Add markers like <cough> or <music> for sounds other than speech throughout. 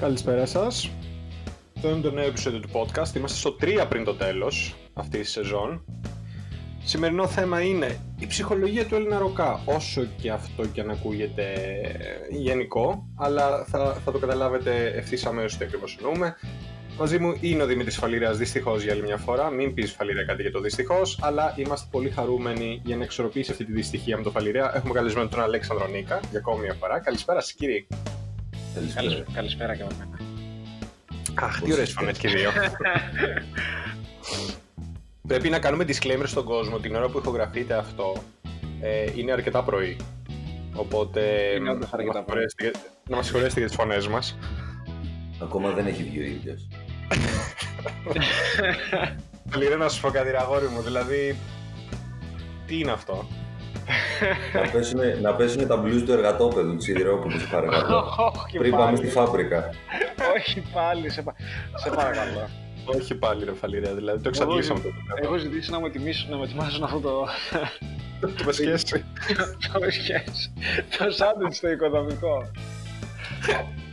Καλησπέρα σας. Αυτό είναι το νέο επεισόδιο του podcast. Είμαστε στο 3 πριν το τέλος αυτής της σεζόν. Σημερινό θέμα είναι η ψυχολογία του Έλληνα ροκά. Όσο και αυτό και αν ακούγεται γενικό, αλλά θα, θα το καταλάβετε ευθύς αμέσως τι ακριβώς εννοούμε. Μαζί μου είναι ο Δημήτρης Φαλήρα, δυστυχώς για άλλη μια φορά. Μην πεις Φαλήρα κάτι για το δυστυχώς, αλλά είμαστε πολύ χαρούμενοι για να εξορροπήσει αυτή τη δυστυχία με το Φαλήρα. Έχουμε καλεσμένο τον Αλέξανδρο Νίκα για ακόμη μια φορά. Καλησπέρα σας, κύριε. Καλησπέρα. Καλησπέρα και από μένα. Αχ, τι ωραίες φωνές και δύο. <laughs> Πρέπει να κάνουμε disclaimer στον κόσμο την ώρα που ηχογραφείτε αυτό. Ε, είναι αρκετά πρωί. Οπότε. Είναι όντως αρκετά πρωί. Να μας συγχωρέσετε για τις φωνές μας. Ακόμα δεν έχει βγει ο ήλιος. <laughs> Λίρε να σου πω κάτι, ρε αγόρι μου. Δηλαδή. Τι είναι αυτό; Να, πέσουνε, να πέσουνε τα blues του εργατόπεδου του Σιδηρόπουλου, σε παρακαλώ. <laughs> Όχι Πριν πάμε πάλι. στη φάμπρικα. Όχι πάλι, σε, πα- σε παρακαλώ. Όχι πάλι, ρε Φαλήρια, δηλαδή το εξαντλήσαμε το Έχω ζητήσει να μου ετοιμήσουν, να μου ετοιμάσουν αυτό το, Το με σχέση. το σχέση. Το σάντουιτς το οικοδομικό.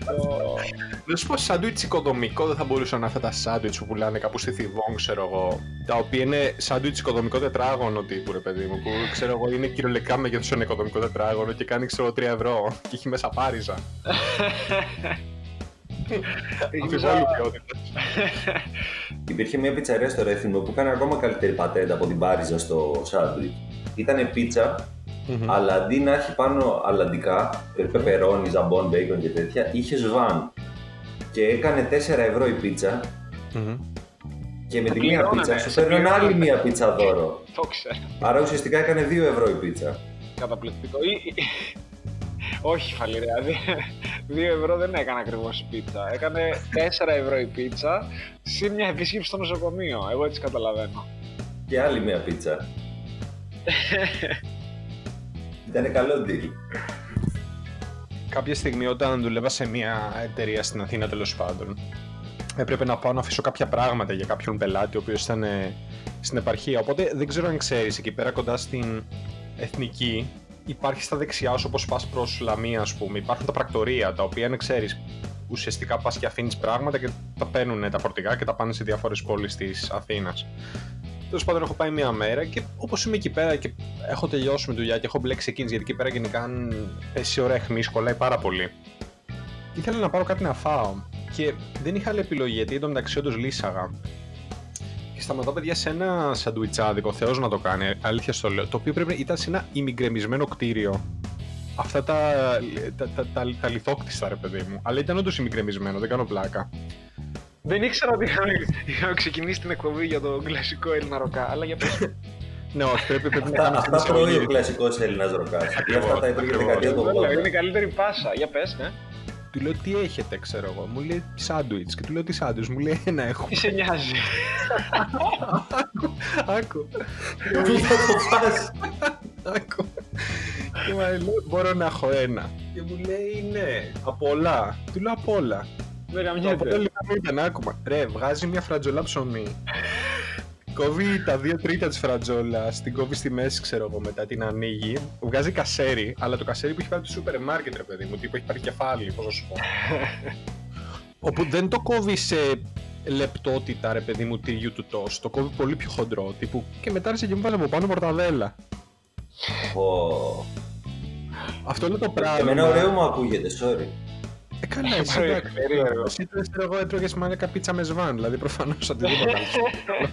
Το... Να σου πω, σάντουιτς οικοδομικό δεν θα μπορούσαν αυτά τα σάντουιτς που πουλάνε κάπου στη Θηβόν, ξέρω εγώ. Τα οποία είναι σάντουιτς οικοδομικό τετράγωνο τύπου, ρε παιδί μου. Που ξέρω εγώ είναι κυριολεκτικά μέγεθος ένα οικοδομικό τετράγωνο και κάνει ξέρω 3 ευρώ και έχει μέσα πάριζα. <laughs> Αμφιβόλου ποιότητας. Υπήρχε μια πιτσαρία στο Ρέθυμνο που έκανε ακόμα καλύτερη πατέντα από την Πάριζα στο σάντουιτς. Ήτανε πίτσα, αλλά αντί να έχει πάνω αλλαντικά, πεπερώνι, ζαμπόν, μπέικον και τέτοια, είχε σβάν. Και έκανε 4 ευρώ η πίτσα και με τη μία πληρώνανε, πίτσα σου σε φέρνουν άλλη πληρώνανε. μία πίτσα δώρο. το ξέρω. Άρα ουσιαστικά έκανε 2 ευρώ η πίτσα. Καταπληκτικό. Ή- ή- Όχι, φαλιρέα. 2 ευρώ δεν έκανε ακριβώς η πίτσα. Έκανε 4 ευρώ η πίτσα συν μια επίσκεψη στο νοσοκομείο. Εγώ έτσι καταλαβαίνω. Και άλλη μία πίτσα. <laughs> Ήτανε καλό deal. Κάποια στιγμή όταν δούλευα σε μια εταιρεία στην Αθήνα τέλος πάντων, έπρεπε να πάω να αφήσω κάποια πράγματα για κάποιον πελάτη ο οποίος ήταν ε, στην επαρχία. Οπότε δεν ξέρω αν ξέρεις, εκεί πέρα κοντά στην εθνική, υπάρχει στα δεξιά σου όπως πας προς Λαμία, ας πούμε. Υπάρχουν τα πρακτορία τα οποία είναι, ξέρεις, ουσιαστικά πας και αφήνεις πράγματα και τα παίρνουν τα φορτηγά και τα πάνε σε διάφορες πόλεις της Αθήνας. Τέλος πάντων, έχω πάει μία μέρα και όπως είμαι εκεί πέρα και έχω τελειώσει με δουλειά και έχω μπλέξει εκείνης, γιατί εκεί πέρα γενικά αν πέσει η ώρα αιχμή, κολλάει πάρα πολύ. Και ήθελα να πάρω κάτι να φάω και δεν είχα άλλη επιλογή γιατί εντωμεταξύ όντως λύσαγα. Και σταματάω παιδιά σε ένα σαντουιτσάδικο, Θεός να το κάνει, αλήθεια στο λέω, το οποίο πρέπει να ήταν σε ένα ημιγκρεμισμένο κτίριο. Αυτά τα, τα, τα, τα, τα λιθόκτιστα, ρε παιδί μου. Αλλά ήταν όντως ημιγκρεμισμένο, δεν κάνω πλάκα. Δεν ήξερα ότι είχαμε, είχαμε ξεκινήσει την εκπομπή για το κλασικό Έλληνα ροκά, αλλά για πες. Ναι, όχι, πρέπει, πρέπει να Αυτά, κάνουμε αυτά αυτή τη τρώει ο εισαγωγή. κλασικό Έλληνας ροκάς. Και Ακριβώς, αυτά τα έτρωγε ακριβώς. δεκαετία του Το λέω, 80. είναι η καλύτερη πάσα. Για πες, ναι. Του λέω τι έχετε, ξέρω εγώ. Μου λέει σάντουιτς και του λέω τι σάντουιτς. Μου λέει ένα έχω. Τι σε νοιάζει. Άκου. Πού θα το πας. Άκου. Και μου λέει μπορώ να έχω ένα. Και μου λέει ναι, από όλα. Του λέω από όλα. Δεν Το από γαμιέται. όλα λοιπόν ήταν άκουμα. Ρε, βγάζει μια φρατζολά ψωμί. Κόβει τα δύο τρίτα της φρατζόλα, την κόβει στη μέση, ξέρω εγώ, μετά την ανοίγει. Βγάζει κασέρι, αλλά το κασέρι που έχει πάρει από το σούπερ μάρκετ, ρε παιδί μου, τύπου έχει πάρει κεφάλι, πώς να σου πω. <laughs> Όπου δεν το κόβει σε λεπτότητα, ρε παιδί μου, τυριού του τόστ. Το κόβει πολύ πιο χοντρό, τύπου. Και μετά άρχισε και μου βάζεις από πάνω πορταδέλα. Πω. Αυτό είναι το πράγμα. Εμένα ωραίο μου ακούγεται, sorry. Έκανα εσύ, Ωραίο, εντάξει. περίεργο. Εσύ ήταν, ξέρω εγώ, έτρωγες μάλλον πίτσα με σβάν, δηλαδή προφανώς οτιδήποτε <laughs> άλλο.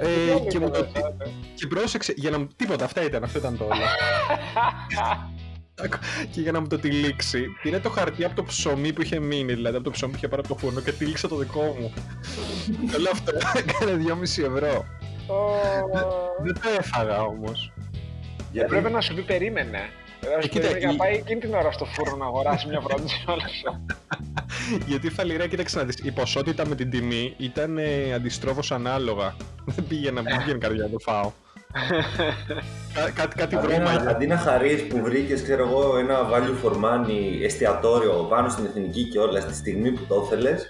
ε, και, μου το, και πρόσεξε, για να μου. Τίποτα, αυτά ήταν, αυτό ήταν το όλο. Άκου, <laughs> και για να μου το τυλίξει, πήρε το χαρτί από το ψωμί που είχε μείνει, δηλαδή από το ψωμί που είχε πάρει από το φούρνο και τύλιξε το δικό μου. Όλο αυτό έκανε 2,5 ευρώ. Δεν το έφαγα όμως. Γιατί Έπρεπε να σου πει περίμενε. Έπρεπε να σου πει κοίτα, περίμενε η- να πάει εκείνη την ώρα στο φούρνο να αγοράσει μια φροντίζολα σου. <laughs> Γιατί φαληρά, κοίταξε να δεις, η ποσότητα με την τιμή ήταν ε, αντιστρόφως ανάλογα. <laughs> Δεν πήγαινα, δεν πήγαινε καρδιά να το φάω. Κά- κάτι κάτι αντί βρώμα να, για- αντί να χαρείς που βρήκες, ξέρω εγώ, ένα value for money εστιατόριο πάνω στην εθνική και όλα στη στιγμή που το ήθελες,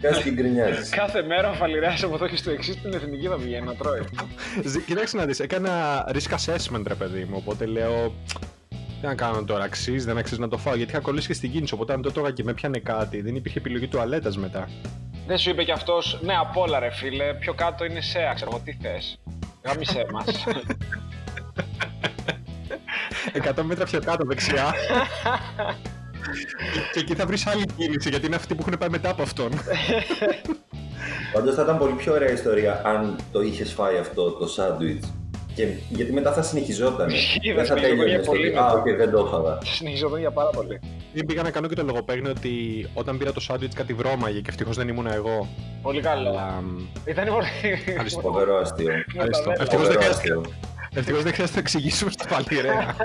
κάτσε και γκρινιάζεις. Κάθε μέρα ο Φαλιράς από εδώ και στο εξής στην εθνική θα πηγαίνει να τρώει. Ζη- Κοίταξε να δεις, έκανα risk assessment ρε παιδί μου, οπότε λέω Τι να κάνω τώρα, αξίζει, δεν αξίζει να το φάω. Γιατί είχα κολλήσει και στην κίνηση. Οπότε αν το τρώγα και με πιάνε κάτι, δεν υπήρχε επιλογή τουαλέτας μετά. Δεν σου είπε κι αυτός, ναι, απ' όλα ρε φίλε. Πιο κάτω είναι σε, ξέρω εγώ τι θες. Γάμισε μας. 100 μέτρα πιο κάτω δεξιά. και εκεί θα βρεις άλλη κίνηση γιατί είναι αυτοί που έχουν πάει μετά από αυτόν. Πάντως θα ήταν πολύ πιο ωραία ιστορία αν το είχες φάει αυτό το σάντουιτς. Και, γιατί μετά θα συνεχιζόταν. δεν θα τέλειωνε στο ότι. Α, okay, δεν το έφαγα. Συνεχιζόταν για πάρα πολύ. Δεν πήγα να κάνω και το λογοπαίγνιο ότι όταν πήρα το σάντουιτς κάτι βρώμαγε και ευτυχώς δεν ήμουν εγώ. Πολύ καλό. Αλλά... Ήταν πολύ. Ευχαριστώ. Φοβερό αστείο. Ευτυχώς δεν χρειάζεται. Ευτυχώς δεν χρειάζεται να εξηγήσουμε στο παλιρέα.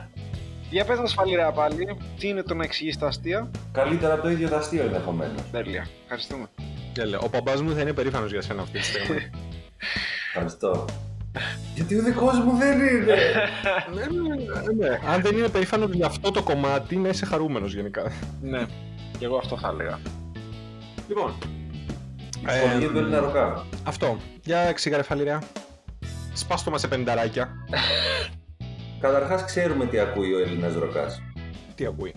<laughs> Για πες μας Φαλιρέα πάλι, τι είναι το να εξηγήσει τα αστεία; Καλύτερα το ίδιο το αστείο ενδεχομένως. Τέλεια. Ευχαριστούμε. Ο παπάς μου θα είναι περήφανος για σένα αυτή τη στιγμή. <laughs> Ευχαριστώ. Γιατί ο δικός μου δεν είναι. <laughs> ναι, ναι, ναι. Αν δεν είναι περήφανος για αυτό το κομμάτι, να είσαι χαρούμενος γενικά. ναι, και εγώ αυτό θα έλεγα. Λοιπόν. Ε, του Έλληνα ροκά. Αυτό. Για εξήγαρε φαλιρέα. Σπάστο μα σε πενταράκια. <laughs> Καταρχάς, ξέρουμε τι ακούει ο Έλληνας ροκάς. Τι ακούει;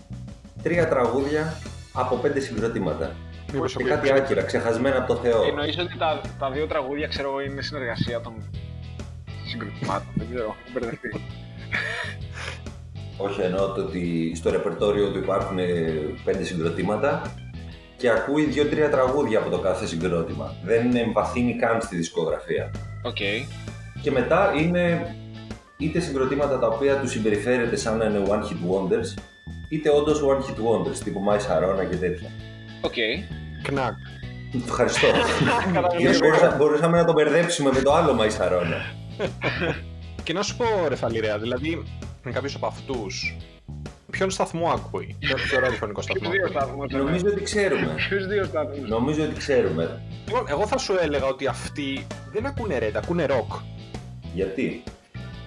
Τρία τραγούδια από πέντε συγκροτήματα. Μήπως και κάτι άκυρα, ξεχασμένα από το Θεό. Εννοείς ότι τα, τα δύο τραγούδια, ξέρω εγώ, είναι συνεργασία των συγκροτημάτων. δεν ξέρω, έχω μπερδευτεί. Όχι, εννοώ το ότι στο ρεπερτόριο του υπάρχουν πέντε συγκροτήματα και ακούει δύο-τρία τραγούδια από το κάθε συγκρότημα. Δεν εμβαθύνει καν στη δισκογραφία. Okay. Και μετά είναι είτε συγκροτήματα τα οποία του συμπεριφέρεται σαν να είναι one hit wonders, είτε όντως one hit wonders, τύπου My Sharona και τέτοια. OK. Okay. Knack. Ευχαριστώ. <laughs> μπορούσαμε να το μπερδέψουμε με το άλλο My Sharona. <laughs> και να σου πω ρε Φαλιρέα, δηλαδή με κάποιο από αυτούς. Ποιον σταθμό ακούει, ποιο ραδιοφωνικό σταθμό. Νομίζω ότι ξέρουμε. Ποιου δύο σταθμού. Νομίζω ότι ξέρουμε. Λοιπόν, εγώ θα σου έλεγα ότι αυτοί δεν ακούνε ρέντα, ακούνε ροκ. Γιατί;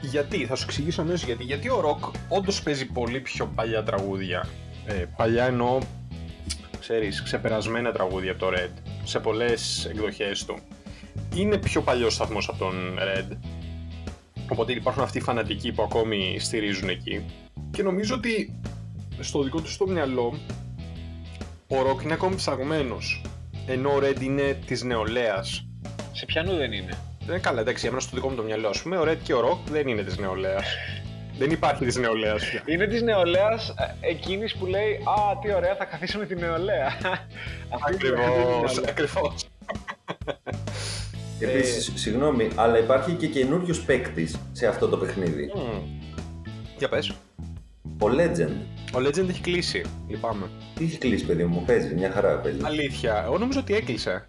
Γιατί, θα σου εξηγήσω αμέσως γιατί. Γιατί ο ροκ όντως παίζει πολύ πιο παλιά τραγούδια. Ε, παλιά εννοώ, ξέρεις, ξεπερασμένα τραγούδια από το Red, σε πολλές εκδοχές του. Είναι πιο παλιός σταθμός από τον Red. Οπότε υπάρχουν αυτοί οι φανατικοί που ακόμη στηρίζουν εκεί. Και νομίζω ότι στο δικό του το μυαλό ο ροκ είναι ακόμη ψαγμένος. Ενώ ο Red είναι της νεολαίας. Σε ποιανού δεν είναι; Δεν είναι καλά, εντάξει, εμένα στο δικό μου το μυαλό, ας πούμε, ο Red και ο Rock δεν είναι της νεολαίας. <laughs> δεν υπάρχει της νεολαίας πια. Είναι της νεολαίας ε, εκείνης που λέει Α, τι ωραία, θα καθίσουμε τη νεολαία. Ακριβώς, ακριβώς. Επίσης, ε... συγγνώμη, αλλά υπάρχει και καινούριος παίκτης σε αυτό το παιχνίδι. Mm. Για πες. Ο Legend. Ο Legend έχει κλείσει, λυπάμαι. Τι έχει κλείσει, παιδί μου, παίζει, μια χαρά παίζει. Αλήθεια, εγώ νομίζω ότι έκλεισε.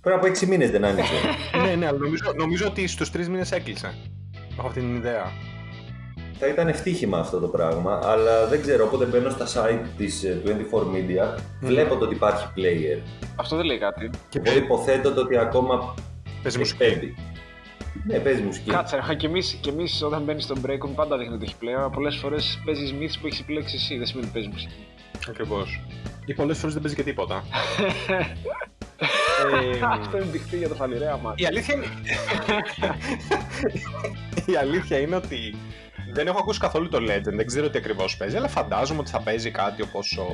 Πριν από 6 μήνες δεν άνοιξε. <laughs> ναι, ναι, αλλά νομίζω, νομίζω ότι στους 3 μήνες έκλεισε. Έχω αυτή την ιδέα. Θα ήταν ευτύχημα αυτό το πράγμα, αλλά δεν ξέρω. Όποτε μπαίνω στα site της 24 ε, Media, βλέπω το ότι υπάρχει player. Αυτό δεν λέει κάτι. Και εγώ υποθέτω το ότι ακόμα παίζει μουσική. Ναι, παίζει μουσική. Κάτσε, και εμείς εμείς, όταν μπαίνει στον break, πάντα δείχνει ότι έχει player. Πολλές φορές παίζεις myths που έχεις επιλέξει εσύ. Δεν σημαίνει ότι παίζεις μουσική. Ακριβώς. Ή πολλές φορές δεν παίζει και τίποτα. <laughs> Ε, Αυτό είναι μπιχτή για το φαλιρέα μα. Η αλήθεια είναι... Η αλήθεια είναι ότι δεν έχω ακούσει καθόλου το Legend, δεν ξέρω τι ακριβώς παίζει, αλλά φαντάζομαι ότι θα παίζει κάτι όπως ο,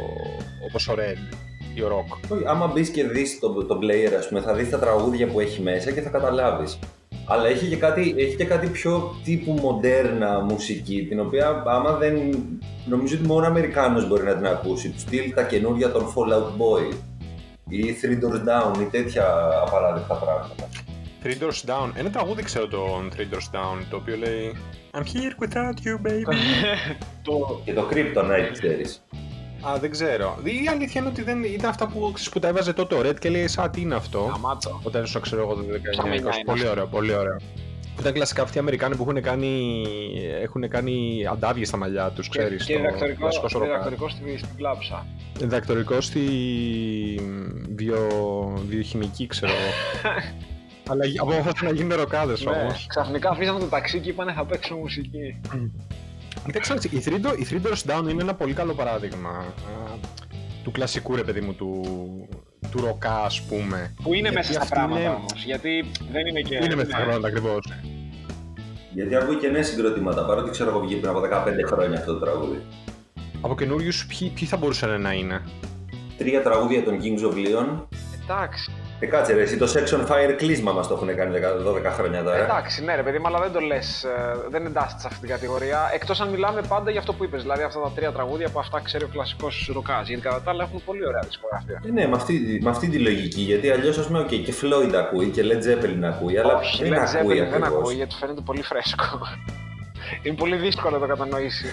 όπως ο Red ή ο Rock. άμα μπεις και δεις τον το player, ας πούμε, θα δεις τα τραγούδια που έχει μέσα και θα καταλάβεις. Αλλά έχει και, κάτι, έχει και κάτι πιο τύπου μοντέρνα μουσική, την οποία άμα δεν... Νομίζω ότι μόνο ο Αμερικάνος μπορεί να την ακούσει. Του στυλ τα καινούργια των Fallout Boy ή Three Doors Down ή τέτοια απαράδεκτα πράγματα. Three Doors Down. Ένα τραγούδι ξέρω το Three Doors Down, το οποίο λέει I'm here without you, baby. το... <laughs> Και το Kryptonite, ξέρεις. Α, δεν ξέρω. Η αλήθεια είναι ότι δεν ήταν αυτά που, που τα έβαζε τότε ο Red και λέει Σαν τι είναι αυτό. Αμάτσο. Όταν ήσουν, ξέρω εγώ, το 19 Πολύ ωραίο, πολύ ωραίο. Που ήταν κλασικά αυτοί οι Αμερικάνοι που έχουν κάνει, έχουν κάνει αντάβιες στα μαλλιά τους, ξέρεις. Και, και διδακτορικό, διδακτορικό στη, στην κλάψα. Διδακτορικό στη βιο, βιοχημική, ξέρω <laughs> Αλλά από αυτό να γίνουν ροκάδες ναι, όμως. Ξαφνικά αφήσαμε το ταξί και είπανε θα παίξω μουσική. Κοίταξε, η Three, η Three Doors Down είναι ένα πολύ καλό παράδειγμα του κλασικού ρε παιδί μου, του, του ροκά ας πούμε. Που είναι γιατί μέσα στα πράγματα είναι... όμως, γιατί δεν είναι και... Είναι μέσα στα πράγματα ακριβώς. Γιατί ακούει και νέα συγκροτήματα, παρότι ξέρω εγώ βγήκε πριν από 15 χρόνια αυτό το τραγούδι. Από καινούριους, ποιοι, ποιοι θα μπορούσαν να είναι; Τρία τραγούδια των Kings of Leon. Εντάξει. Ε, κάτσε ρε, εσύ το Section Fire κλείσμα μας το έχουν κάνει 12 χρόνια τώρα. Εντάξει, ναι, ρε παιδί, αλλά δεν το λες. δεν εντάσσεται σε αυτή την κατηγορία. Εκτός αν μιλάμε πάντα για αυτό που είπες, δηλαδή αυτά τα τρία τραγούδια που αυτά ξέρει ο κλασικός ροκά. Γιατί κατά τα άλλα έχουν πολύ ωραία δισκογραφία. Ε, ναι, με αυτή, με αυτή τη λογική. Γιατί αλλιώς, ας πούμε, okay, και Floyd ακούει και Led Zeppelin ακούει, αλλά Όχι, δεν Led ακούει Zeppelin δεν ακριβώς. ακούει γιατί φαίνεται πολύ φρέσκο. <laughs> Είναι πολύ δύσκολο να το κατανοήσει.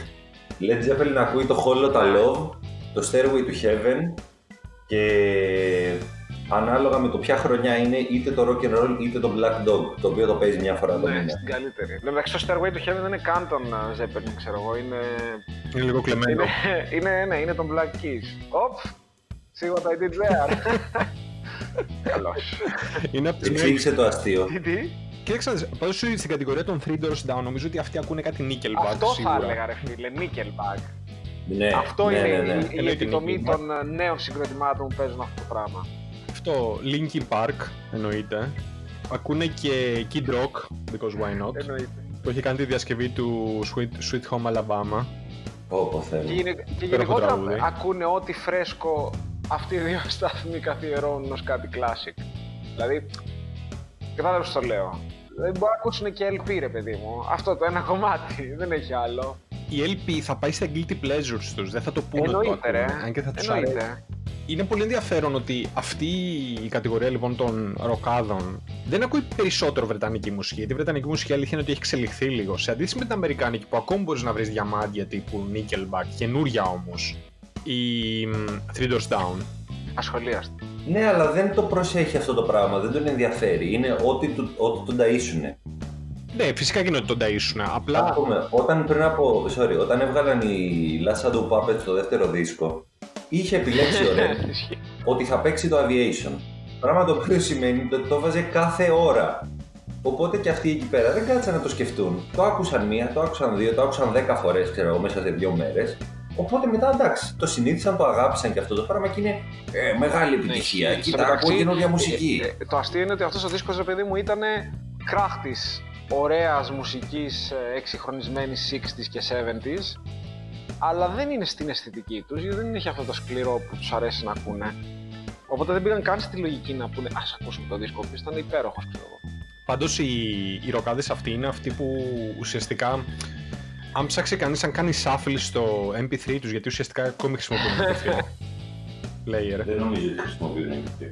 Led Zeppelin ακούει το Hollow τα Love, το Stairway to Heaven και ανάλογα με το ποια χρονιά είναι είτε το Rock and Roll είτε το Black Dog, το οποίο το παίζει μια φορά το ναι, μήνα. στην καλύτερη. Εν τω μεταξύ το Stairway to Heaven δεν είναι καν τον uh, Zeppelin, ξέρω εγώ. Είναι, Είναι λίγο κλεμμένο. είναι, <laughs> είναι, ναι, είναι τον Black Keys. Οπ! See what I did there. <laughs> Καλώς. είναι από τις Εξήγησε το αστείο. Τι, τι; Κοίταξε, πάντω στην κατηγορία των Three Doors Down νομίζω ότι αυτοί ακούνε κάτι Nickelback Αυτό θα σίγουρα. έλεγα ρε φίλε, Nickelback. Ναι, Αυτό ναι, είναι ναι, η- ναι. η, η Εννοείται επιτομή Nickelback. των ε, νέων συγκροτημάτων που παίζουν αυτό το πράγμα. Αυτό, Linkin Park εννοείται. Ακούνε και Kid Rock, because why not, Εννοείται. που έχει κάνει τη διασκευή του Sweet, Sweet Home Alabama. Πω, πω, θέλω. Και, γενε- και Υπέροχο γενικότερα τραγούδι. ακούνε ό,τι φρέσκο αυτοί οι δύο <laughs> σταθμοί καθιερώνουν ως κάτι classic. Δηλαδή, κατάλαβες τι το λέω. Δεν μπορεί να ακούσουν και LP ρε παιδί μου. Αυτό το ένα κομμάτι, <laughs> δεν έχει άλλο. Η LP θα πάει στα guilty pleasures τους, δεν θα το πούνε ότι το Εννοείται ρε. ακούνε, αν και θα τους αρέσει. Εννοείται. Είναι πολύ ενδιαφέρον ότι αυτή η κατηγορία λοιπόν των ροκάδων δεν ακούει περισσότερο βρετανική μουσική. Γιατί η βρετανική μουσική αλήθεια είναι ότι έχει εξελιχθεί λίγο. Σε αντίθεση με την αμερικάνικη που ακόμη μπορείς να βρεις διαμάντια τύπου Nickelback, καινούρια όμως. Η μ, Three Doors Down. Ασχολίαστο. Ναι, αλλά δεν το προσέχει αυτό το πράγμα, δεν τον ενδιαφέρει. Είναι ό,τι, του, ό,τι τον ταΐσουνε. Ναι, φυσικά και είναι ότι τον ταΐσουνε. Ας Απλά πούμε, όταν πριν από. Sorry, όταν έβγαλαν οι Last Shadow Puppets το δεύτερο δίσκο, είχε επιλέξει ο Red <laughs> Ισχύει. ότι θα παίξει το Aviation. Πράγμα το οποίο σημαίνει ότι το βάζε κάθε ώρα. Οπότε και αυτοί εκεί πέρα δεν κάτσαν να το σκεφτούν. Το άκουσαν μία, το άκουσαν δύο, το άκουσαν δέκα φορές, ξέρω εγώ, μέσα σε δύο μέρες. Οπότε μετά εντάξει, το συνήθισαν, το αγάπησαν και αυτό το πράγμα και είναι ε, μεγάλη επιτυχία. Ναι, στο Κοίτα, μεταξύ, ακούω καινούργια μουσική. ε, ε, το αστείο είναι ότι αυτός ο δίσκος, ρε παιδί μου, ήταν κράχτης ωραίας μουσικής εξυγχρονισμένης 60s και 70s. Αλλά δεν είναι στην αισθητική τους, γιατί δεν έχει αυτό το σκληρό που τους αρέσει να ακούνε. Οπότε δεν πήγαν καν στη λογική να πούνε Α ακούσουμε το δίσκο, που ήταν υπέροχος, ξέρω εγώ. πάντως οι, οι ροκάδες αυτοί είναι αυτοί που ουσιαστικά. Αν ψάξει κανείς αν κάνει shuffle στο MP3 τους, γιατί ουσιαστικά ακόμη χρησιμοποιούν MP3 player. Δεν νομίζω ότι χρησιμοποιούν MP3.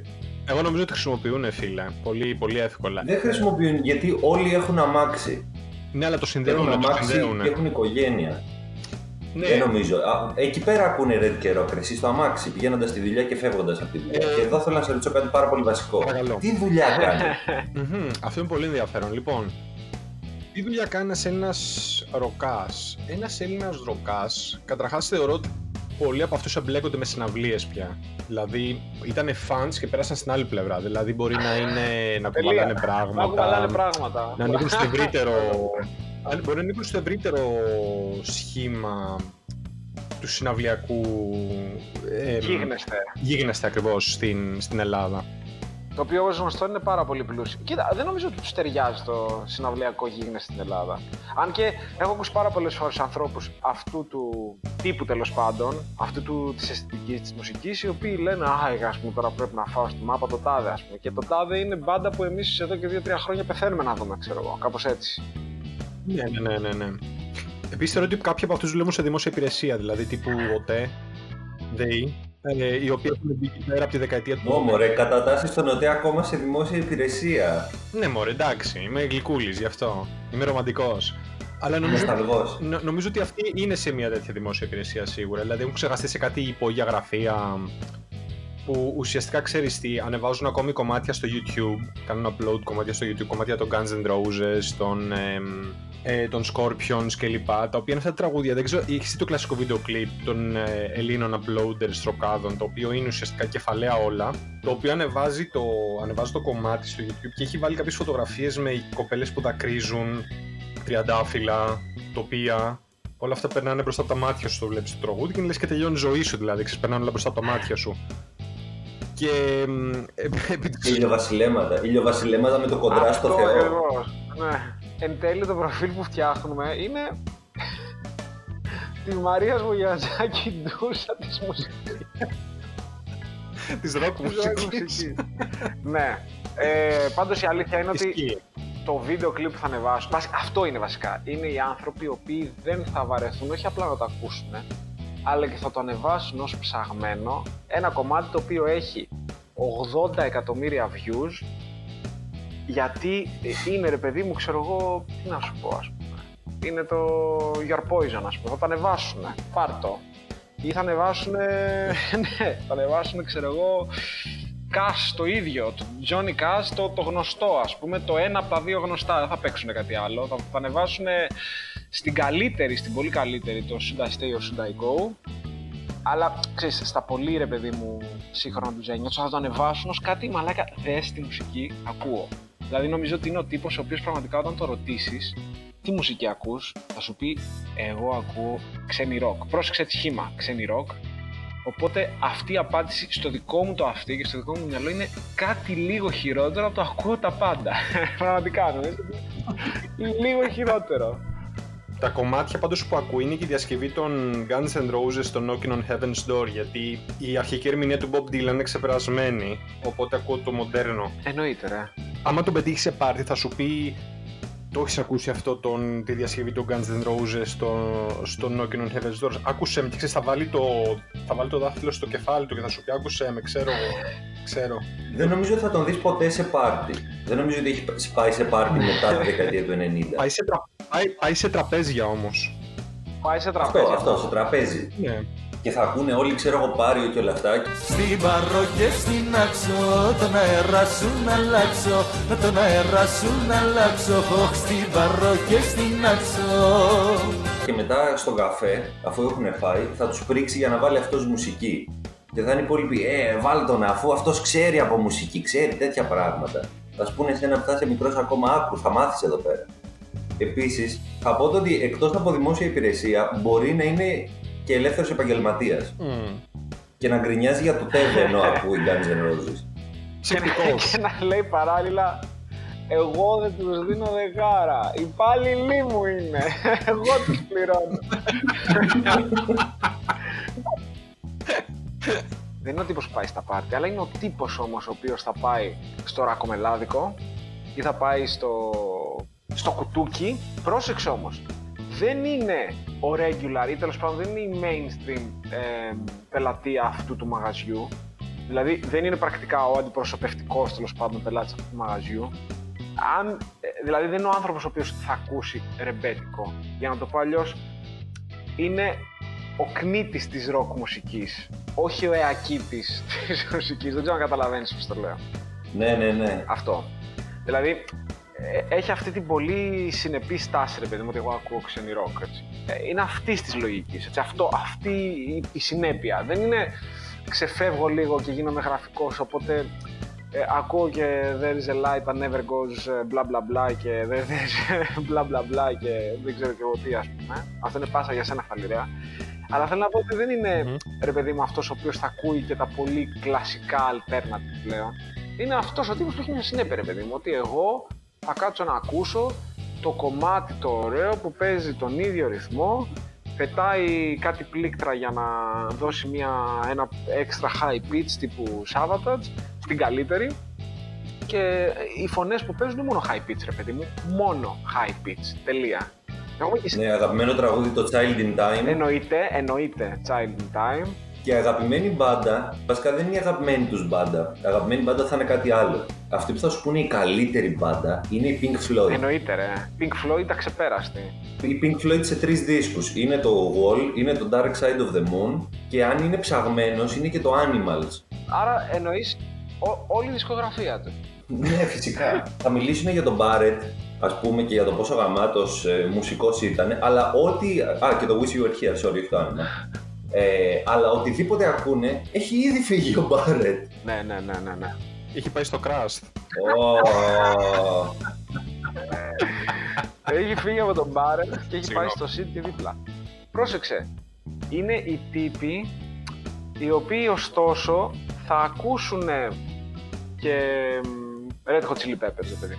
Εγώ νομίζω ότι χρησιμοποιούν, φίλε. Πολύ, πολύ εύκολα. Δεν χρησιμοποιούν γιατί όλοι έχουν αμάξι. Ναι, αλλά το Έχουν συνδέουν, το αμάξι συνδέουν. και έχουν οικογένεια. Ναι, Δεν νομίζω. Α, εκεί πέρα ακούνε Red και Rock, εσύ στο αμάξι, πηγαίνοντας στη δουλειά και φεύγοντας από τη δουλειά. Ε, και εδώ θέλω να σε ρωτήσω κάτι πάρα πολύ βασικό. Παρακαλώ. Τι δουλειά κάνει; Μμμ, Αυτό είναι πολύ ενδιαφέρον. Λοιπόν, τι δουλειά κάνει ένας ροκάς. Ένας Έλληνας ροκάς, καταρχάς θεωρώ ότι πολλοί από αυτούς εμπλέκονται με συναυλίες πια. Δηλαδή, ήταν fans και πέρασαν στην άλλη πλευρά. Δηλαδή, μπορεί να είναι να Τελεία. κουβαλάνε Να πράγματα. κουβαλάνε πράγματα. να ανήκουν στο ευρύτερο. αν- Μπορεί να ανήκουν στο ευρύτερο σχήμα του συναυλιακού. Ε, Γίγνεσθε. γίγνεσθε ακριβώς στην, στην Ελλάδα. Το οποίο όπως γνωστό είναι πάρα πολύ πλούσιο. Κοίτα, δεν νομίζω ότι τους ταιριάζει το συναυλιακό γίγνεσθε στην Ελλάδα. Αν και έχω ακούσει πάρα πολλές φορές ανθρώπους αυτού του τύπου τέλος πάντων, αυτού του της αισθητικής της μουσικής, οι οποίοι λένε Α, ας πούμε τώρα πρέπει να φάω στη μάπα το τάδε, ας πούμε. Και το τάδε είναι μπάντα που εμείς εδώ και 2-3 χρόνια πεθαίνουμε να δούμε, ξέρω εγώ. Κάπως έτσι. Ναι, ναι, ναι, ναι. ναι. Επίσης θεωρώ ότι κάποιοι από αυτούς δουλεύουν σε δημόσια υπηρεσία, δηλαδή τύπου ΟΤΕ, ΔΕΗ, ε, οι οποίοι έχουν μπει εκεί πέρα από τη δεκαετία του. Ω, μωρέ, κατατάσσεις στον ΟΤΕ ακόμα σε δημόσια υπηρεσία. Ναι, μωρέ, εντάξει, είμαι γλυκούλης γι' αυτό. Είμαι ρομαντικός. Αλλά νομίζω, Νοσταλγός. νο- νομίζω ότι αυτοί είναι σε μια τέτοια δημόσια υπηρεσία σίγουρα. Δηλαδή έχουν ξεχαστεί σε κάτι υπόγεια γραφεία που ουσιαστικά ξέρεις τι, ανεβάζουν ακόμη κομμάτια στο YouTube. Κάνουν upload κομμάτια στο YouTube, κομμάτια των Guns N' Roses, των, εμ, ε, των Scorpions κλπ. Τα οποία είναι αυτά τα τραγούδια. Δεν ξέρω, έχεις δει το κλασικό βίντεο κλιπ των ε, Ελλήνων uploaders τροκάδων, το οποίο είναι ουσιαστικά κεφαλαία όλα. Το οποίο ανεβάζει το, ανεβάζει το κομμάτι στο YouTube και έχει βάλει κάποιες φωτογραφίες με κοπέλες που δακρύζουν, τριαντάφυλλα, τοπία. Όλα αυτά περνάνε μπροστά από τα μάτια σου, το βλέπεις το τραγούδι και λες και τελειώνει η ζωή σου δηλαδή. Ξέρεις, περνάνε όλα μπροστά από τα μάτια σου. Και μ, ε, επί της- Ηλιοβασιλέματα. Ηλιοβασιλέματα με το κοντρά στο Αυτό Θεό. ακριβώς. Ναι. εν τέλει το προφίλ που φτιάχνουμε είναι τη Μαρία Βουγιαζάκη ντούσα της μουσικής. της ροκ μουσικής. ναι. Ε, πάντως η αλήθεια είναι ότι το βίντεο κλιπ που θα ανεβάσουν, αυτό είναι βασικά, είναι οι άνθρωποι οι οποίοι δεν θα βαρεθούν όχι απλά να το ακούσουν, αλλά και θα το ανεβάσουν ως ψαγμένο ένα κομμάτι το οποίο έχει 80 εκατομμύρια views. Γιατί είναι ρε παιδί μου, ξέρω εγώ, τι να σου πω ας πούμε. Είναι το Your Poison ας πούμε, θα το ανεβάσουν, πάρτο. Ή θα ανεβάσουν, <laughs> ναι, θα ανεβάσουν ξέρω εγώ, Cash το ίδιο, το Johnny Cash το, το γνωστό ας πούμε, το ένα από τα δύο γνωστά, δεν θα παίξουν κάτι άλλο, θα, θα ανεβάσουν στην καλύτερη, στην πολύ καλύτερη το Should I Stay or Should I Go αλλά ξέρεις, στα πολύ ρε παιδί μου σύγχρονα του Ζένιο, θα το ανεβάσουν ως κάτι μαλάκα δες τη μουσική, ακούω. Δηλαδή νομίζω ότι είναι ο τύπος ο οποίος πραγματικά όταν το ρωτήσεις τι μουσική ακούς, θα σου πει εγώ ακούω ξένη ροκ. Πρόσεξε τη σχήμα, ξένη ροκ. Οπότε αυτή η απάντηση στο δικό μου το αυτή και στο δικό μου μυαλό είναι κάτι λίγο χειρότερο από το ακούω τα πάντα. <laughs> Πραγματικά νομίζω. λίγο χειρότερο. Τα κομμάτια πάντως που ακούει είναι και η διασκευή των Guns N' Roses στο Knocking on Heaven's Door γιατί η αρχική ερμηνεία του Bob Dylan είναι ξεπερασμένη οπότε ακούω το μοντέρνο. Εννοείται ρε. Άμα τον πετύχεις σε πάρτι θα σου πει το έχεις ακούσει αυτό τον, τη διασκευή των Guns N' Roses στο, στο Knocking on Heaven's Door. Άκουσε με και ξέρεις, θα βάλει, το, θα βάλει το δάχτυλο στο κεφάλι του και θα σου πει άκουσε με, ξέρω, ξέρω. Δεν νομίζω ότι θα τον δεις ποτέ σε πάρτι. Δεν νομίζω ότι έχει πάει σε πάρτι μετά τη δεκαετία του 90. Πάει σε, τρα, πάει, πάει σε τραπέζια όμως. Πάει σε τραπέζια. Αυτό, αυτό, σε τραπέζι. Ναι και θα ακούνε όλοι, ξέρω εγώ, Πάριο και όλα αυτά. Στην παρό και στην άξο, τον αέρα σου να αλλάξω, τον αέρα σου να αλλάξω, στην παρό και στην άξο. Και μετά στον καφέ, αφού έχουν φάει, θα τους πρίξει για να βάλει αυτός μουσική. Και θα είναι οι υπόλοιποι, ε, βάλ τον αφού αυτός ξέρει από μουσική, ξέρει τέτοια πράγματα. Θα σου πούνε εσένα που θα είσαι μικρός ακόμα, άκου, θα μάθεις εδώ πέρα. Επίσης, θα πω ότι εκτός από δημόσια υπηρεσία μπορεί να είναι και ελεύθερος επαγγελματίας. Mm. Και να γκρινιάζει για το τέβε ενώ <laughs> ακούει Guns N' Roses. Και, και να λέει παράλληλα εγώ δεν τους δίνω δεκάρα. Οι υπάλληλοι μου είναι. <laughs> Εγώ τους πληρώνω. <laughs> δεν είναι ο τύπος που πάει στα πάρτι, αλλά είναι ο τύπος όμως ο οποίος θα πάει στο ρακομελάδικο ή θα πάει στο, στο κουτούκι. Πρόσεξε όμως, δεν είναι ο regular ή τέλος πάντων δεν είναι η mainstream ε, πελατεία αυτού του μαγαζιού. Δηλαδή δεν είναι πρακτικά ο αντιπροσωπευτικός τέλος πάντων πελάτης αυτού του μαγαζιού. Αν, ε, δηλαδή δεν είναι ο άνθρωπος ο οποίος θα ακούσει ρεμπέτικο. Για να το πω αλλιώς, είναι ο κνήτης της ροκ μουσικής, όχι ο εακίτης της <laughs> μουσικής. Δεν ξέρω αν καταλαβαίνεις πώς το λέω. Ναι, ναι, ναι. Αυτό. Δηλαδή, ε, έχει αυτή την πολύ συνεπή στάση, ρε παιδί μου, ότι εγώ ακούω ξένη ροκ. Έτσι. Ε, είναι αυτή της λογικής. Αυτή η συνέπεια. Δεν είναι ξεφεύγω λίγο και γίνομαι γραφικός, οπότε ε, ακούω και there is a light that never goes bla bla bla και there is <laughs> bla bla bla και δεν ξέρω και εγώ τι ας πούμε. Αυτό είναι πάσα για σένα φαλιρέα. Αλλά θέλω να πω ότι δεν είναι mm-hmm. ρε παιδί μου αυτός ο οποίος θα ακούει και τα πολύ κλασικά alternative πλέον. Είναι αυτός ο τύπος που έχει μια συνέπεια ρε παιδί μου, ότι εγώ θα κάτσω να ακούσω το κομμάτι το ωραίο που παίζει τον ίδιο ρυθμό πετάει κάτι πλήκτρα για να δώσει μια, ένα extra high pitch τύπου Savatage στην καλύτερη και οι φωνές που παίζουν είναι μόνο high pitch ρε παιδί μου, μόνο high pitch, τελεία. Ναι, αγαπημένο τραγούδι το Child in Time. Εννοείται, εννοείται Child in Time. Και αγαπημένη μπάντα, βασικά δεν είναι η αγαπημένη τους μπάντα. Η αγαπημένη μπάντα θα είναι κάτι άλλο. Αυτή που θα σου πούνε η καλύτερη μπάντα είναι η Pink Floyd. Εννοείται, ρε. Pink Floyd τα ξεπέραστη. Η Pink Floyd σε τρεις δίσκους. Είναι το Wall, είναι το Dark Side of the Moon και αν είναι ψαγμένος είναι και το Animals. Άρα εννοείς όλη η δισκογραφία του. ναι, φυσικά. θα μιλήσουμε για τον Barrett, ας πούμε, και για το πόσο γαμάτος ε, μουσικός ήταν, αλλά ό,τι. Α, και το Wish You Were Here, sorry, όχι το άνοιγμα. Ε, αλλά οτιδήποτε ακούνε, έχει ήδη φύγει ο Μπάρετ. Ναι, ναι, ναι, ναι, ναι. Έχει πάει στο Crust. Oh. έχει φύγει από τον Μπάρετ και έχει πάει στο City δίπλα. Πρόσεξε, είναι οι τύποι οι οποίοι ωστόσο θα ακούσουν και Red Hot Chili Peppers, παιδί.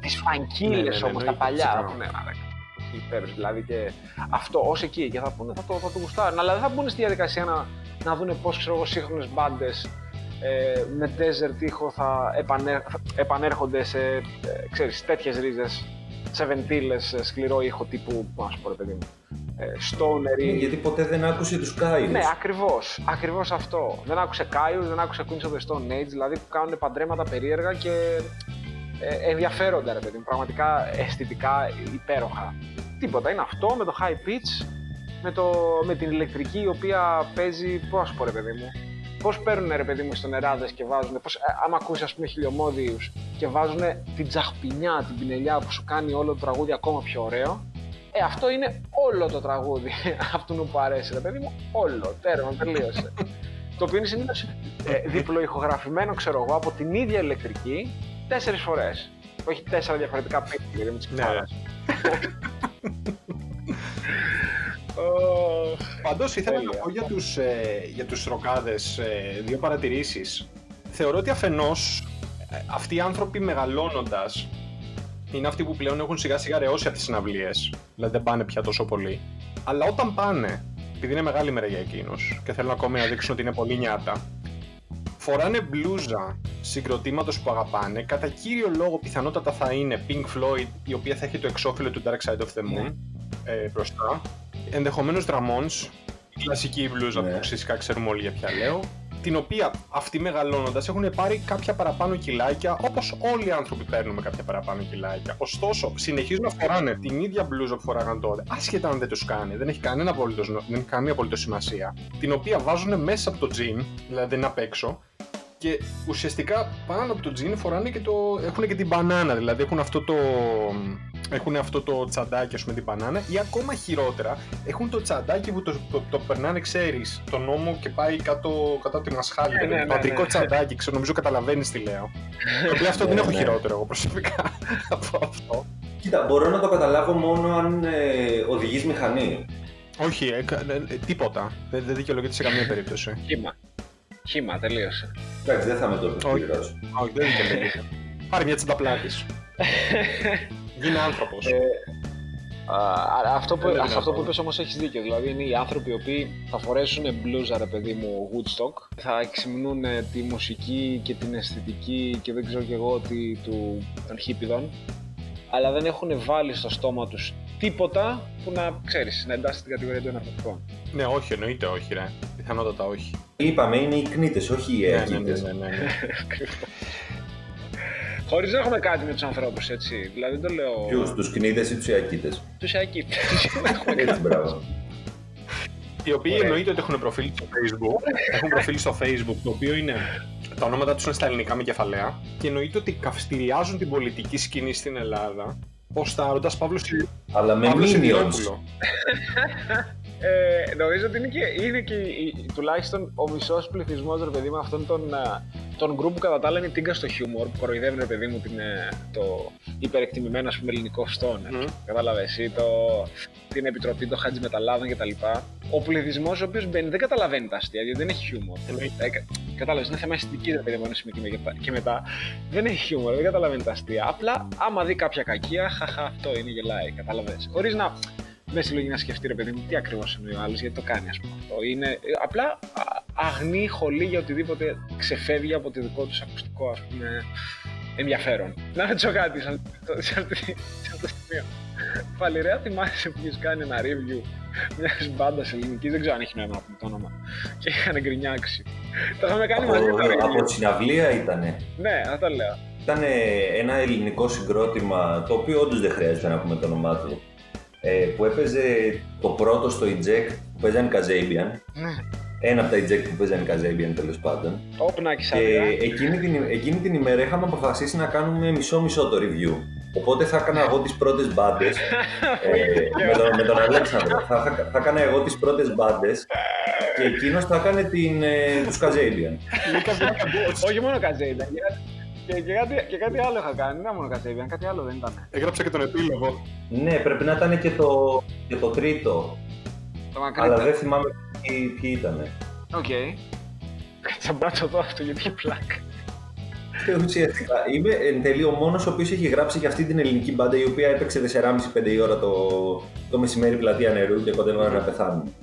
τις φανκίλες Ναι, ναι, ναι, όμως, τα εννοείται, παλιά. φυσικά. θα πούνε, «Άρα, υπέροχες». δηλαδή και αυτό ως εκεί και θα πούνε, θα το, θα το γουστάρουν. Αλλά δεν θα μπουν στη διαδικασία να, να δουν πώς ξέρω εγώ σύγχρονες μπάντες ε, με desert ήχο θα, επανέ, θα επανέρχονται σε ε, ξέρεις, τέτοιες ρίζες, σε βεντίλες, σε σκληρό ήχο τύπου, πώς να σου πω ρε παιδί μου, ε, stoner ή... Ναι, γιατί ποτέ δεν άκουσε τους Κάιους. Ναι, ακριβώς. Ακριβώς αυτό. Δεν άκουσε Κάιου, δεν άκουσε Queens of the Stone Age, δηλαδή που κάνουν παντρέματα περίεργα και ε, ενδιαφέροντα, ρε παιδί μου. Πραγματικά αισθητικά υπέροχα. Τίποτα. Είναι αυτό με το high pitch, με, το, με την ηλεκτρική η οποία παίζει. Πώς να σου πω, ρε παιδί μου. Πώς παίρνουν ρε παιδί μου στο νεράδε και βάζουν. Πώς, ε, άμα ακούσεις, ας πούμε, χιλιομόδιους και βάζουν την τσαχπινιά, την πινελιά που σου κάνει όλο το τραγούδι ακόμα πιο ωραίο. Ε, αυτό είναι όλο το τραγούδι <laughs> αυτού που αρέσει, ρε παιδί μου. Όλο. Τέρμα, τελείωσε. <laughs> το οποίο είναι συνήθως ε, διπλοϊχογραφημένο, ξέρω εγώ, από την ίδια ηλεκτρική τέσσερις φορές. Όχι τέσσερα διαφορετικά πίτι, γιατί με τις Ναι. ξάρας. Πάντως ήθελα να Τέλεια. πω για τους, ε, για τους ροκάδες ε, δύο παρατηρήσεις. Θεωρώ ότι αφενός ε, αυτοί οι άνθρωποι μεγαλώνοντας είναι αυτοί που πλέον έχουν σιγά σιγά ρεώσει από τις συναυλίες. Δηλαδή δεν πάνε πια τόσο πολύ. Αλλά όταν πάνε, επειδή είναι μεγάλη μέρα για εκείνους και θέλουν ακόμη να δείξουν ότι είναι πολύ νιάτα, φοράνε μπλούζα συγκροτήματος που αγαπάνε. Κατά κύριο λόγο πιθανότατα θα είναι Pink Floyd, η οποία θα έχει το εξώφυλλο του Dark Side of the Moon ε, μπροστά. Ενδεχομένως Ramones, η κλασική μπλούζα Ναι. που φυσικά ξέρουμε όλοι για ποια λέω. Την οποία αυτοί μεγαλώνοντας έχουν πάρει κάποια παραπάνω κιλάκια, όπως όλοι οι άνθρωποι παίρνουμε κάποια παραπάνω κιλάκια. Ωστόσο, συνεχίζουν να φοράνε την ίδια μπλούζα που φοράγαν τότε, άσχετα αν δεν τους κάνει, δεν έχει, κανένα απολύτως, δεν έχει καμία απολύτως σημασία. Την οποία βάζουν μέσα από το τζιν, δηλαδή δεν είναι απ' έξω, και ουσιαστικά πάνω από το τζιν φοράνε και το. έχουν και την μπανάνα, δηλαδή έχουν αυτό το. Έχουν αυτό το τσαντάκι, ας πούμε, την μπανάνα, ή ακόμα χειρότερα, έχουν το τσαντάκι που το, το, το περνάνε, ξέρεις, τον νόμο και πάει κάτω, κάτω από τη μασχάλη. Ναι, δηλαδή, ναι, το ναι, αντρικό ναι. τσαντάκι, ξέρω, νομίζω καταλαβαίνεις τι λέω. το οποίο αυτό δεν Ναι, έχω ναι. χειρότερο εγώ προσωπικά <laughs> από αυτό. Κοίτα, μπορώ να το καταλάβω μόνο αν ε, οδηγείς μηχανή. Όχι, ε, κα- ε, ε, τίποτα. Δεν, δεν δικαιολογείται σε καμία περίπτωση. Χήμα. Χήμα, τελείωσε. Εντάξει, δεν θα με το Όχι. επιβεβαιώσω. Όχι, δεν δικαιολογείται. Πάρε μια τσινταπλάτη. <laughs> Γίνε άνθρωπος. Ε, α, α, αυτό που, Δεν είναι αυτό που δυνατόν. είπες όμως έχεις δίκιο. Δηλαδή είναι οι άνθρωποι οι οποίοι θα φορέσουν μπλούζα ρε παιδί μου Woodstock, θα εξυμνούν τη μουσική και την αισθητική και δεν ξέρω και εγώ τι του, των χίπιδων, αλλά δεν έχουν βάλει στο στόμα τους τίποτα που να ξέρεις, να εντάσσει την κατηγορία των ναρκωτικών. Ναι, όχι, εννοείται όχι, ρε. Πιθανότατα όχι. Είπαμε, είναι οι κνήτες, όχι οι Ναι, ναι, ναι, έγκυτες. ναι, ναι, ναι. <laughs> Χωρίς να έχουμε κάτι με τους ανθρώπους, έτσι. Δηλαδή δεν το λέω... Ποιους, τους κνήτες ή τους ιακίτες. Τους ακίτες. <laughs> Δεν έχουμε Έτσι, κάτι. μπράβο. Οι οποίοι Ωραία. εννοείται ότι έχουν προφίλ στο Facebook. έχουν προφίλ στο Facebook, το οποίο είναι. Τα ονόματα τους είναι στα ελληνικά με κεφαλαία. Και εννοείται ότι καυστηριάζουν την πολιτική σκηνή στην Ελλάδα. Ποστάροντα Παύλο Σι- Αλλά με Παύλο minions. Σιδηρόπουλο. <laughs> Ε, νομίζω ότι είναι και, είναι και η- η- τουλάχιστον ο μισός πληθυσμός, ρε παιδί μου, αυτών των, α, των γκρουπ που κατά τα άλλα είναι τίγκα στο χιούμορ, που κοροϊδεύουν, ρε παιδί μου, την, ε, το υπερεκτιμημένο ας πούμε, ελληνικό στόνερ. Μμ. Κατάλαβες ή το, την επιτροπή των Χάτζη Μεταλλάδων κτλ. Ο πληθυσμός ο οποίος μπαίνει δεν καταλαβαίνει τα αστεία, γιατί δεν έχει χιούμορ. Εννοείται. Ε, κα- Κατάλαβες, είναι θέμα αισθητική, ρε παιδί μου, ένα σημείο και μετά- και μετά. Δεν έχει χιούμορ, δεν καταλαβαίνει τα αστεία. Απλά άμα δει κάποια κακία, χαχά, αυτό είναι, γελάει. Κατάλαβες. Χωρίς να με συλλογή να σκεφτεί, ρε παιδί μου, τι ακριβώς εννοεί ο άλλος, γιατί το κάνει, ας πούμε αυτό. Είναι ε, απλά α- αγνή χολή για οτιδήποτε ξεφεύγει από το δικό τους ακουστικό, ας πούμε, ενδιαφέρον. Να ρωτήσω κάτι σαν σε αυτή- σε αυτό το σημείο. Παλιρέα, θυμάσαι που έχει κάνει ένα review μιας μπάντας ελληνικής, δεν ξέρω αν έχει νόημα να πούμε το όνομα. Και είχαν γκρινιάξει. Το είχαμε κάνει μαζί το Από, από review. τη συναυλία ήτανε. Ναι, αυτό λέω. Ήταν ένα ελληνικό συγκρότημα, το οποίο όντως δεν χρειάζεται να πούμε το όνομά του. Ε, που έπαιζε το πρώτο στο eject που παίζανε Kazabian. Ναι. Ένα από τα eject που παίζανε Kazabian τέλο πάντων. Όπνακι Και εκείνη την, εκείνη την ημέρα είχαμε αποφασίσει να κάνουμε μισό-μισό το review. Οπότε θα έκανα εγώ τις πρώτες μπάντες ε, με, τον, με τον Αλέξανδρο. Θα, θα, θα έκανα εγώ τις πρώτες μπάντες και εκείνος θα έκανε την, ε, τους Kazabian. Λίκα Βλάκα Bots. Όχι μόνο Καζέιμπιαν. Και, και, κάτι, και κάτι άλλο είχα κάνει. Δεν ήταν μόνο Καζέιμπιαν, κάτι άλλο δεν ήταν. Έγραψα και τον επίλογο. Ναι, πρέπει να ήταν και το, και το τρίτο, Το μακρύ. αλλά δεν θυμάμαι ποιοι, ποιοι ήταν. Οκ. Κάτσε να πιάσω εδώ αυτό γιατί έχει πλάκα. Και ουσιαστικά είμαι εν τέλει ο μόνος ο οποίος έχει γράψει για αυτή την ελληνική μπάντα η οποία έπαιξε 4,5-5 η ώρα το, το μεσημέρι πλατεία Νερού και κοντεύαν να πεθάνουν.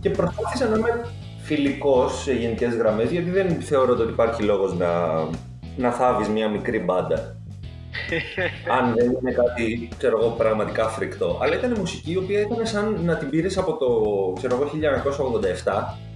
Και προσπάθησα να είμαι φιλικός σε γενικές γραμμές γιατί δεν θεωρώ ότι υπάρχει λόγος να, να θάβεις μια μικρή μπάντα. <laughs> Αν δεν είναι κάτι, ξέρω εγώ, πραγματικά φρικτό. Αλλά ήταν μουσική η οποία ήταν σαν να την πήρες από το, ξέρω εγώ, 1987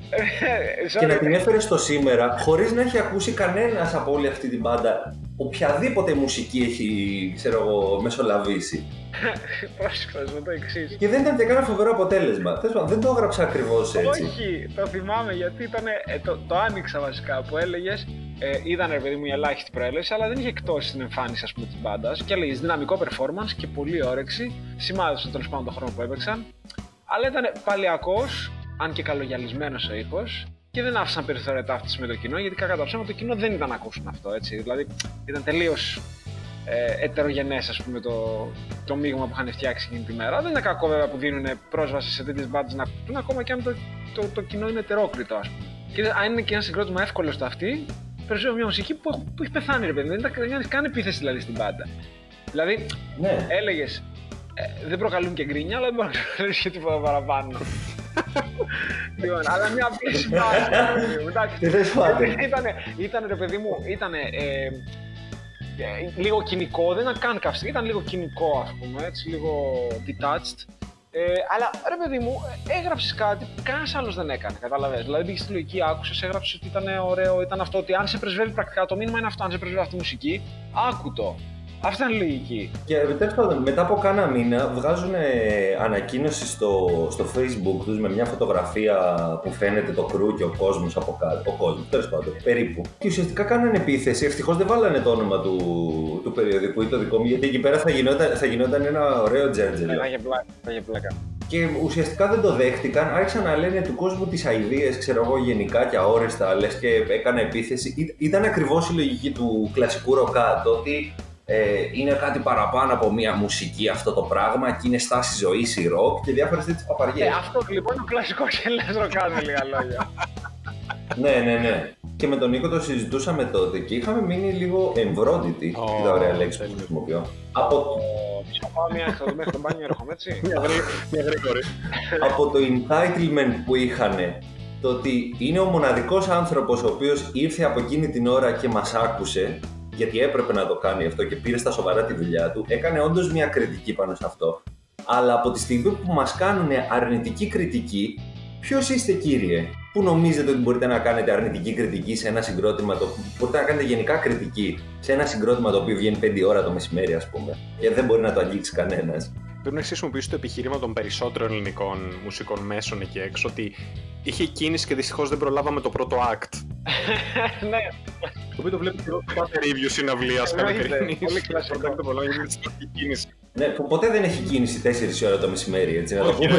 και να την έφερες στο σήμερα χωρίς να έχει ακούσει κανένας από όλη αυτή την μπάντα οποιαδήποτε μουσική έχει, ξέρω εγώ, μεσολαβήσει. <laughs> Πρόσεξα, το εξής. Και δεν ήταν και κανένα φοβερό αποτέλεσμα. δεν το έγραψα ακριβώς έτσι. Όχι, το θυμάμαι γιατί ήταν. Ε, το, το άνοιξα βασικά που έλεγες. Ε, ήταν ρε παιδί μου η ελάχιστη προέλευση, αλλά δεν είχε εκτόσει την εμφάνιση ας πούμε, της μπάντας. Και έλεγες δυναμικό performance και πολύ όρεξη. Σημάδεψε τέλος πάντων τον χρόνο που έπαιξαν. Αλλά ήταν παλιακός, αν και καλογιαλισμένος ο ήχος και δεν άφησαν περιθώρια ταύτισης με το κοινό γιατί κακά τα ψέματα το κοινό δεν ήταν να ακούσουν αυτό. Έτσι. Δηλαδή ήταν τελείως ε, ετερογενές το, το μείγμα που είχαν φτιάξει εκείνη τη μέρα. Δεν είναι κακό βέβαια που δίνουν πρόσβαση σε τέτοιες μπάντε να ακούσουν ακόμα και αν το, το, το κοινό είναι ετερόκλητο, ας πούμε. Και αν είναι και ένα συγκρότημα εύκολος στο αυτή, περισσότερο μια μουσική που, που έχει πεθάνει, ρε παιδί. Δεν κάνει καν επίθεση δηλαδή στην μπάντα. Δηλαδή, ναι. έλεγες, ε, δεν προκαλούν και γκρίνια, αλλά δεν μπορεί να προκαλούν και τίποτα παραπάνω. Λοιπόν, αλλά μια απλή συμπάθεια. Ήταν ρε παιδί μου, ήταν ε, λίγο κοινικό, δεν ήταν καν καυστή, ήταν λίγο κοινικό ας πούμε, έτσι λίγο detached. Ε, αλλά ρε παιδί μου, έγραψες κάτι που κανένας άλλος δεν έκανε. Κατάλαβε. Δηλαδή πήγες στη λογική, άκουσες, έγραψες ότι ήταν ωραίο, ήταν αυτό. Ότι αν σε πρεσβεύει πρακτικά το μήνυμα είναι αυτό, αν σε πρεσβεύει αυτή η μουσική, άκου το. Αυτή ήταν λογική. Και τέλο πάντων, μετά από κάνα μήνα βγάζουν ανακοίνωση στο, στο facebook τους με μια φωτογραφία που φαίνεται το κρού και ο κόσμος από κάτω. Ο κόσμος, τέλος πάντων, περίπου. Και ουσιαστικά κάνανε επίθεση. Ευτυχώς δεν βάλανε το όνομα του, του περιοδικού ή το δικό μου, γιατί εκεί πέρα θα γινόταν, θα γινόταν ένα ωραίο τζέρτζελ. Θα είχε πλάκα. Και ουσιαστικά δεν το δέχτηκαν, άρχισαν να λένε του κόσμου τις αειδίε, ξέρω εγώ, γενικά και αόριστα, λες και έκανε επίθεση. Ήταν ακριβώς η λογική του κλασικού ροκά, το ότι ε, είναι κάτι παραπάνω από μια μουσική αυτό το πράγμα και είναι στάση ζωής η ροκ και διάφορες τέτοιες παπαριές. Ε, αυτό λοιπόν είναι ο κλασικός Έλληνας ροκάδε, λίγα λόγια. ναι, ναι, ναι. Και με τον Νίκο το συζητούσαμε τότε και είχαμε μείνει λίγο εμβρόντιτοι. Oh, Κοίτα, ωραία λέξη που χρησιμοποιώ. Από. Μισό πάω μια μέχρι τον μπάνιο, έρχομαι έτσι. Μια γρήγορη. Από το entitlement που είχαν το ότι είναι ο μοναδικός άνθρωπος ο οποίος ήρθε από εκείνη την ώρα και μας άκουσε γιατί έπρεπε να το κάνει αυτό και πήρε στα σοβαρά τη δουλειά του, έκανε όντως μια κριτική πάνω σε αυτό. Αλλά από τη στιγμή που μας κάνουν αρνητική κριτική, ποιος είστε κύριε, Πού νομίζετε ότι μπορείτε να κάνετε αρνητική κριτική σε ένα συγκρότημα, το... μπορείτε να κάνετε γενικά κριτική σε ένα συγκρότημα το οποίο βγαίνει 5 ώρα το μεσημέρι, ας πούμε, και δεν μπορεί να το αγγίξει κανένας; Πρέπει να χρησιμοποιήσει το επιχείρημα των περισσότερων ελληνικών μουσικών μέσων εκεί έξω ότι είχε κίνηση και δυστυχώς δεν προλάβαμε το πρώτο act. <laughs> ναι. Το οποίο το βλέπει και κάθε review συναυλίας καλοκαιρινή. Πολύ κλασικό. Το προλάβαμε γιατί κίνηση. Ναι, ποτέ δεν έχει κίνηση 4 ώρα το μεσημέρι, έτσι να το πούμε. <laughs>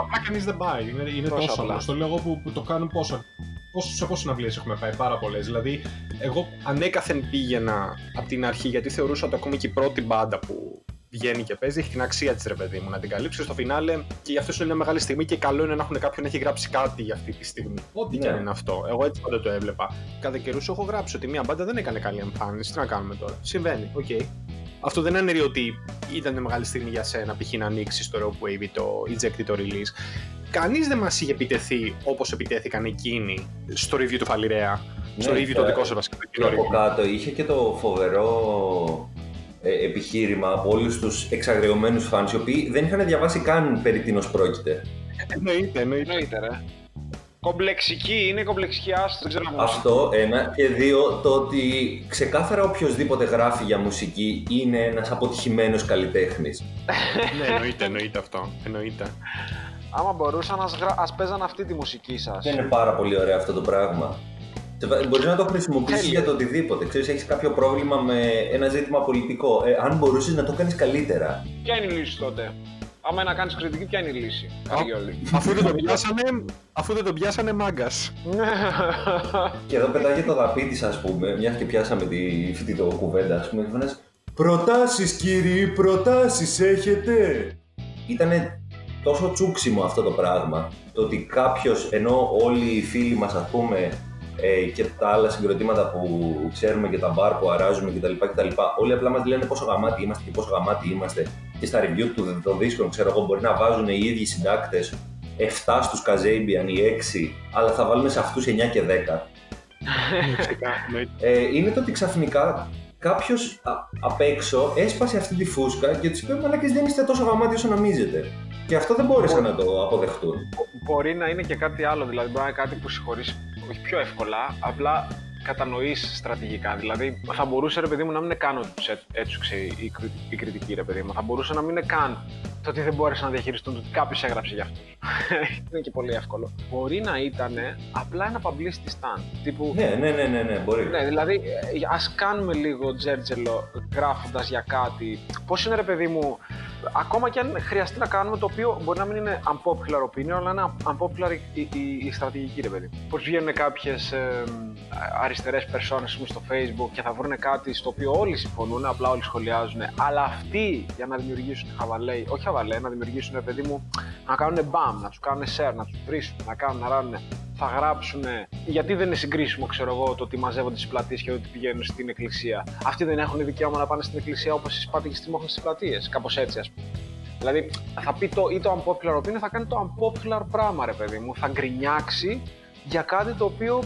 Απλά κανείς δεν πάει. Είναι, είναι τόσο απλό. Το λέω εγώ που, που το κάνουν πόσο. Πόσο, σε πόσες συναυλίες έχουμε πάει, πάρα πολλές. Δηλαδή, εγώ ανέκαθεν πήγαινα από την αρχή γιατί θεωρούσα ότι ακόμη και η πρώτη μπάντα που βγαίνει και παίζει, έχει την αξία της ρε παιδί μου να την καλύψει στο φινάλε και για αυτό είναι μια μεγάλη στιγμή και καλό είναι να έχουν κάποιον να έχει γράψει κάτι για αυτή τη στιγμή. Ό,τι ναι. και αν είναι αυτό. Εγώ έτσι πάντα το έβλεπα. Κατά καιρούς έχω γράψει ότι μια μπάντα δεν έκανε καλή εμφάνιση. Τι να κάνουμε τώρα; Συμβαίνει. OK. Okay. Αυτό δεν είναι ότι ήταν μεγάλη στιγμή για σένα, π.χ. να ανοίξεις το Rockwave ή το Ejekt το Release. Κανείς δεν μας είχε επιτεθεί όπως επιτέθηκαν εκείνοι στο review του Φαλιρέα. Ναι, στο review το δικό σα βασικά. από κάτω είχε και το φοβερό ε, επιχείρημα από όλους τους εξαγριωμένους φαν, οι οποίοι δεν είχαν διαβάσει καν περί τίνος πρόκειται. Εννοείται, εννοείται. ρε. Κομπλεξική, είναι κομπλεξική άστο, δεν ξέρω Αυτό, ένα. Και δύο, το ότι ξεκάθαρα οποιοδήποτε γράφει για μουσική είναι ένας αποτυχημένος καλλιτέχνης. <laughs> ναι, εννοείται, εννοείται αυτό. Εννοείται. Άμα μπορούσαν, ας, παίζαν αυτή τη μουσική σας. Δεν είναι πάρα πολύ ωραίο αυτό το πράγμα. Μπορείς να το χρησιμοποιήσεις για το οτιδήποτε. Ξέρεις, έχεις κάποιο πρόβλημα με ένα ζήτημα πολιτικό. Ε, αν μπορούσες να το κάνεις καλύτερα. Ποια είναι η λύση τότε; Άμα να κάνεις κριτική, ποια είναι η λύση; αφού δεν το πιάσανε, αφού δεν το πιάσανε μάγκας. και εδώ πετάγει το δαπίτη, ας πούμε, μιας και πιάσαμε τη φοιτητό κουβέντα, ας πούμε. Προτάσεις, κύριοι, προτάσεις έχετε. Ήτανε τόσο τσούξιμο αυτό το πράγμα. Το ότι κάποιος, ενώ όλοι οι φίλοι μας, ας πούμε, ε, και τα άλλα συγκροτήματα που ξέρουμε και τα μπαρ που αράζουμε κτλ. κτλ. Όλοι απλά μας λένε πόσο γαμάτι είμαστε και πόσο γαμάτι είμαστε. Και στα review του των δίσκων, ξέρω εγώ, μπορεί να βάζουν οι ίδιοι συντάκτες 7 στους Καζέιμπιαν ή 6, αλλά θα βάλουμε σε αυτούς 9 και 10. ε, είναι το ότι ξαφνικά κάποιος απ' έξω έσπασε αυτή τη φούσκα και τους είπε: Μαλάκες δεν είστε τόσο γαμάτοι όσο νομίζετε. Και αυτό δεν μπόρεσαν να το αποδεχτούν. Μπορεί να είναι και κάτι άλλο, δηλαδή μπορεί να είναι κάτι που συγχωρείς όχι πιο εύκολα, απλά κατανοείς στρατηγικά. Δηλαδή, θα μπορούσε ρε παιδί μου να μην είναι καν τους έτσουξε η, η κριτική, ρε παιδί μου. Θα μπορούσε να μην είναι καν το ότι δεν μπόρεσαν να διαχειριστούν, το ότι κάποιος έγραψε για αυτούς. <laughs> είναι και πολύ εύκολο. Μπορεί να ήταν απλά ένα publicity stand. Τύπου... Ναι, ναι, ναι, ναι, ναι, μπορεί. Ναι, δηλαδή, ας κάνουμε λίγο τζέρτζελο γράφοντας για κάτι. Πώς είναι, ρε παιδί μου, ακόμα και αν χρειαστεί να κάνουμε το οποίο μπορεί να μην είναι unpopular opinion, αλλά είναι unpopular η, η, η στρατηγική, ρε παιδί. Πώς βγαίνουν κάποιες ε, αριστερές περσόνε στο Facebook και θα βρουν κάτι στο οποίο όλοι συμφωνούν, απλά όλοι σχολιάζουν. Αλλά αυτοί για να δημιουργήσουν χαβαλέ, όχι χαβαλέ, να δημιουργήσουν, ρε παιδί μου, να κάνουν μπαμ, να του κάνουν share, να του βρίσουν, να κάνουν, να ράνουν θα γράψουν γιατί δεν είναι συγκρίσιμο, ξέρω εγώ, το ότι μαζεύονται στις πλατείες και ότι πηγαίνουν στην εκκλησία. Αυτοί δεν έχουν δικαίωμα να πάνε στην εκκλησία όπως εσείς πάτε και στριμώχνουν στις πλατείες. Κάπως έτσι, ας πούμε. Δηλαδή, θα πει το ή το unpopular opinion, θα κάνει το unpopular πράγμα, ρε παιδί μου. Θα γκρινιάξει για κάτι το οποίο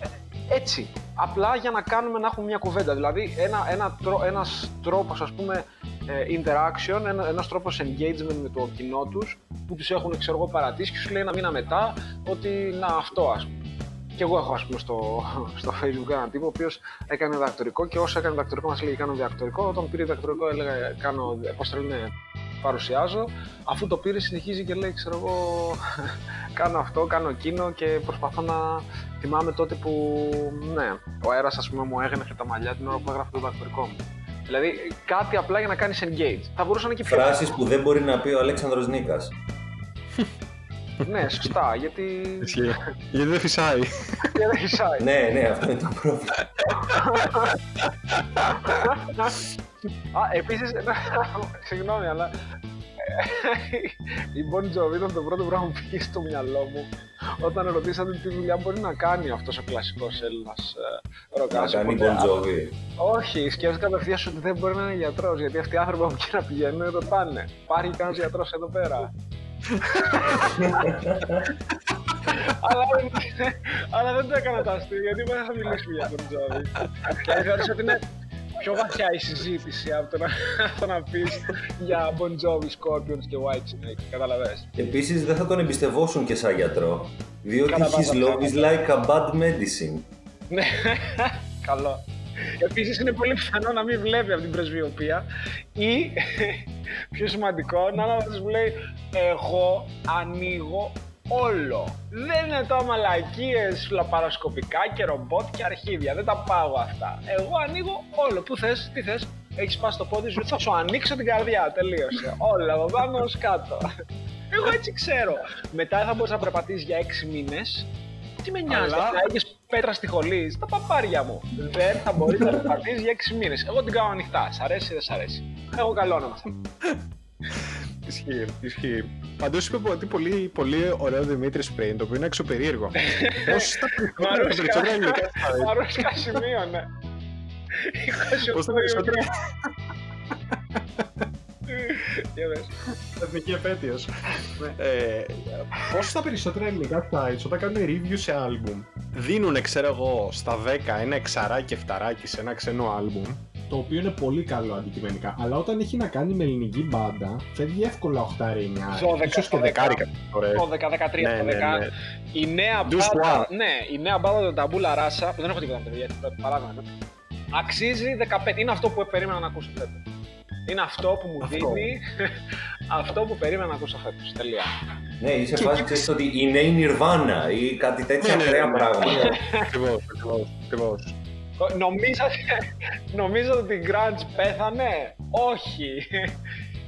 ε, έτσι. Απλά για να κάνουμε να έχουμε μια κουβέντα. Δηλαδή, ένα, ένα, ένας τρόπος, ας πούμε, ε, interaction, ένα, ένας τρόπος engagement με το κοινό τους που τους έχουν ξέρω εγώ παρατήσει και σου λέει ένα μήνα μετά ότι να αυτό ας πούμε. Και εγώ έχω ας πούμε στο, <laughs> στο facebook έναν τύπο ο οποίος έκανε δακτορικό και όσο έκανε δακτορικό μας λέει κάνω δακτορικό, όταν πήρε δακτορικό έλεγα κάνω, πώς το λένε, παρουσιάζω, αφού το πήρε συνεχίζει και λέει ξέρω εγώ <laughs> κάνω αυτό, κάνω εκείνο και προσπαθώ να θυμάμαι τότε που ναι, ο αέρας ας πούμε μου έγνεφε τα μαλλιά την ώρα που έγραφε το δακτορικό μου. Δηλαδή κάτι απλά για να κάνεις engage. Θα μπορούσε να είναι και πιο. Φράσεις που δεν μπορεί να πει ο Αλέξανδρος Νίκας. <laughs> ναι, σωστά, γιατί. γιατί δεν φυσάει. γιατί δεν φυσάει. ναι, ναι, αυτό είναι το πρόβλημα. <laughs> Α, επίσης. <laughs> Συγγνώμη, αλλά η Bon Jovi ήταν το πρώτο πράγμα που πήγε στο μυαλό μου όταν ρωτήσατε τι δουλειά μπορεί να κάνει αυτός ο κλασικός Έλληνας ε, ροκάς. Να κάνει Bon Jovi. Όχι, σκέφτηκα απευθείας ότι δεν μπορεί να είναι γιατρός, γιατί αυτοί οι άνθρωποι από εκεί να πηγαίνουν ρωτάνε. Υπάρχει κανένας γιατρός εδώ πέρα; αλλά, αλλά δεν το έκανα το αστείο, γιατί δεν θα μιλήσουμε για Bon Jovi. και θεώρησα ότι είναι πιο βαθιά η συζήτηση από το να, <laughs> το να πεις για Bon Jovi, Scorpions και Whitesnake. Καταλαβες. Επίσης δεν θα τον εμπιστευόσουν και σαν γιατρό. Διότι his love is like a bad medicine. Ναι, <laughs> καλό. Επίσης είναι πολύ πιθανό να μην βλέπει από την πρεσβειοποία ή <laughs> πιο σημαντικό να μα λέει εγώ ανοίγω όλο. Δεν είναι το μαλακίες φλαπαροσκοπικά και ρομπότ και αρχίδια. Δεν τα πάω αυτά. Εγώ ανοίγω όλο. Πού θες, τι θες. Έχεις πάει στο πόδι σου, θα σου ανοίξω την καρδιά. Τελείωσε. Όλα από πάνω ως κάτω. Εγώ έτσι ξέρω. Μετά θα μπορείς να περπατήσεις για 6 μήνες. Τι με νοιάζει, Αλλά... θα έχεις πέτρα στη χολή, στα παπάρια μου. Δεν θα μπορείς να περπατήσεις για 6 μήνες. Εγώ την κάνω ανοιχτά. Σ' αρέσει ή δεν σ' αρέσει. Έχω καλό όνομα. Ισχύει, ισχύει. Πάντως είπε ότι πολύ, πολύ ωραίο Δημήτρης πριν, το οποίο είναι εξωπερίεργο. <laughs> Πώ τα περισσότερα ελληνικά. Μαρούσκα σημείο, ναι. <laughs> Πώ τα περισσότερα. Εθνική επέτειος. Ε, Πώ τα περισσότερα ελληνικά sites όταν κάνουν review σε album δίνουν, ξέρω εγώ, στα 10 ένα εξαράκι, εφταράκι σε ένα ξένο album το οποίο είναι πολύ καλό αντικειμενικά. Αλλά όταν έχει να κάνει με ελληνική μπάντα, φεύγει εύκολα 8 9 ίσως και 10 κάποιες φορές. 12, 13, ναι, ναι, ναι. Η νέα μπάντα, ναι, η νέα μπάντα του Ταμπούλα Ράσα, που δεν έχω τίποτα με παιδιά, παράδειγμα, αξίζει 15. Είναι αυτό που περίμενα να ακούσω φέτο. Είναι αυτό που μου αυτό. δίνει <laughs> αυτό που περίμενα να ακούσω φέτος. Τελεία. Ναι, είσαι φάση ξέρεις ότι η νέη Nirvana ή κάτι τέτοια ναι, ακραία πράγματα. <laughs> Ακριβώς, ακριβώς. Νομίζατε, <laughs> νομίζατε ότι η Grunge πέθανε; Όχι.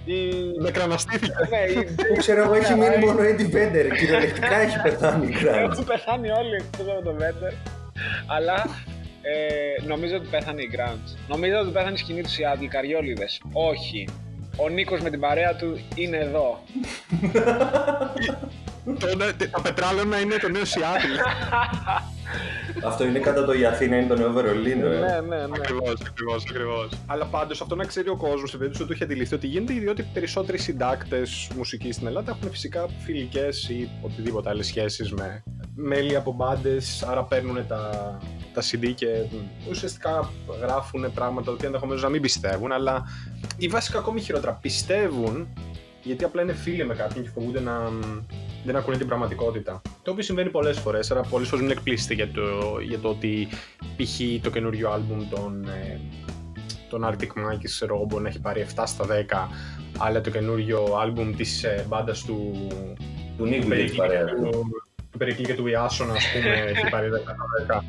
Η... κραναστήθηκε. Ναι, Που ξέρω εγώ έχει μείνει μόνο Eddie Vedder. Κυριολεκτικά έχει πεθάνει η Grunge. Έχουν πεθάνει όλοι εκτός από τον Vedder. Αλλά ε, νομίζω ότι πέθανε η Grunge. Νομίζω ότι πέθανε η σκηνή του Seattle, Καριόλιδες. Όχι. Ο Νίκος με την παρέα του είναι εδώ. το, το πετράλαινα είναι το νέο Seattle. <laughs> Αυτό είναι κατά το η Αθήνα είναι το Νέο Βερολίνο. Ε. Ναι, ναι, ναι. Ακριβώς, ακριβώς, ακριβώς. Αλλά πάντως αυτό να ξέρει ο κόσμος, σε περίπτωση του έχει αντιληφθεί ότι γίνεται, διότι περισσότεροι συντάκτες μουσικής στην Ελλάδα έχουν φυσικά φιλικές ή οτιδήποτε άλλες σχέσεις με μέλη από μπάντες, άρα παίρνουν τα, τα CD και ουσιαστικά γράφουν πράγματα τα οποία ενδεχομένως να μην πιστεύουν, αλλά ή βασικά ακόμη χειρότερα πιστεύουν γιατί απλά είναι φίλοι με κάποιον και φοβούνται να δεν ακούνε την πραγματικότητα. Το οποίο συμβαίνει πολλές φορές, άρα πολλές φορές μην εκπλήσετε για το, για το ότι π.χ. το καινούριο άλμπουμ των, ε, των Arctic Monkeys ξέρω εγώ μπορεί να έχει πάρει 7 στα 10 αλλά το καινούριο άλμπουμ της ε, μπάντας του Του Νίκου δεν έχει παρέα. του, του Περικλή και του Ιάσονα ας πούμε <laughs> έχει πάρει 10 στα 10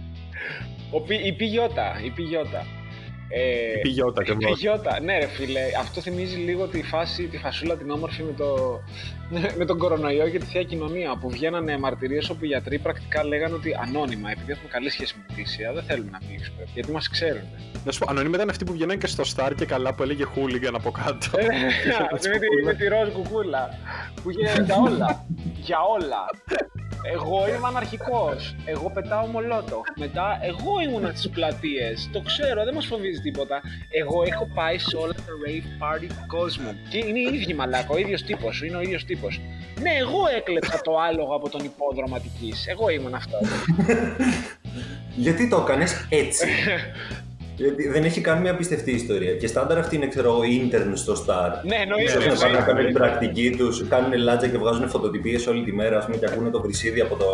Ο Πι- η Πιγιώτα, η Πιγιώτα. Ε, η πηγιώτα η ακριβώς. Πιγιώτα, ναι ρε φίλε, αυτό θυμίζει λίγο τη φάση, τη φασούλα την όμορφη με, το, <laughs> με τον κορονοϊό και τη θεία κοινωνία που βγαίνανε μαρτυρίες όπου οι γιατροί πρακτικά λέγανε ότι ανώνυμα, επειδή έχουμε καλή σχέση με την Τήσια, δεν θέλουμε να μιλήσουμε, γιατί μας ξέρουν. Να σου πω, ανώνυμα ήταν αυτοί που βγαίναν και στο Star και καλά που έλεγε Hooligan από κάτω. Ε, <laughs> με, τη, με τη ροζ κουκούλα που γίνεται για όλα. για όλα. Εγώ είμαι αναρχικός. Εγώ πετάω μολότο. Μετά εγώ ήμουνα στις πλατείες. Το ξέρω, δεν μας φοβίζει τίποτα. Εγώ έχω πάει σε όλα τα rave party του κόσμου. Και είναι οι ίδιοι μαλάκα, ο ίδιος τύπος σου, είναι ο ίδιος τύπος. Ναι, εγώ έκλεψα το άλογο από τον υπόδρομο Αττικής. Εγώ ήμουν αυτό. <laughs> Γιατί το έκανες έτσι; <laughs> Γιατί δεν έχει κάνει μια πιστευτή ιστορία. Και στάνταρ αυτή είναι, ξέρω εγώ, intern στο Star. ναι, εννοείται. Ξέρεις, να πάνε να κάνουν την εννοείται. πρακτική τους, κάνουν λάτζα και βγάζουν φωτοτυπίες όλη τη μέρα, ας πούμε, και ακούνε το βρυσίδι από, το,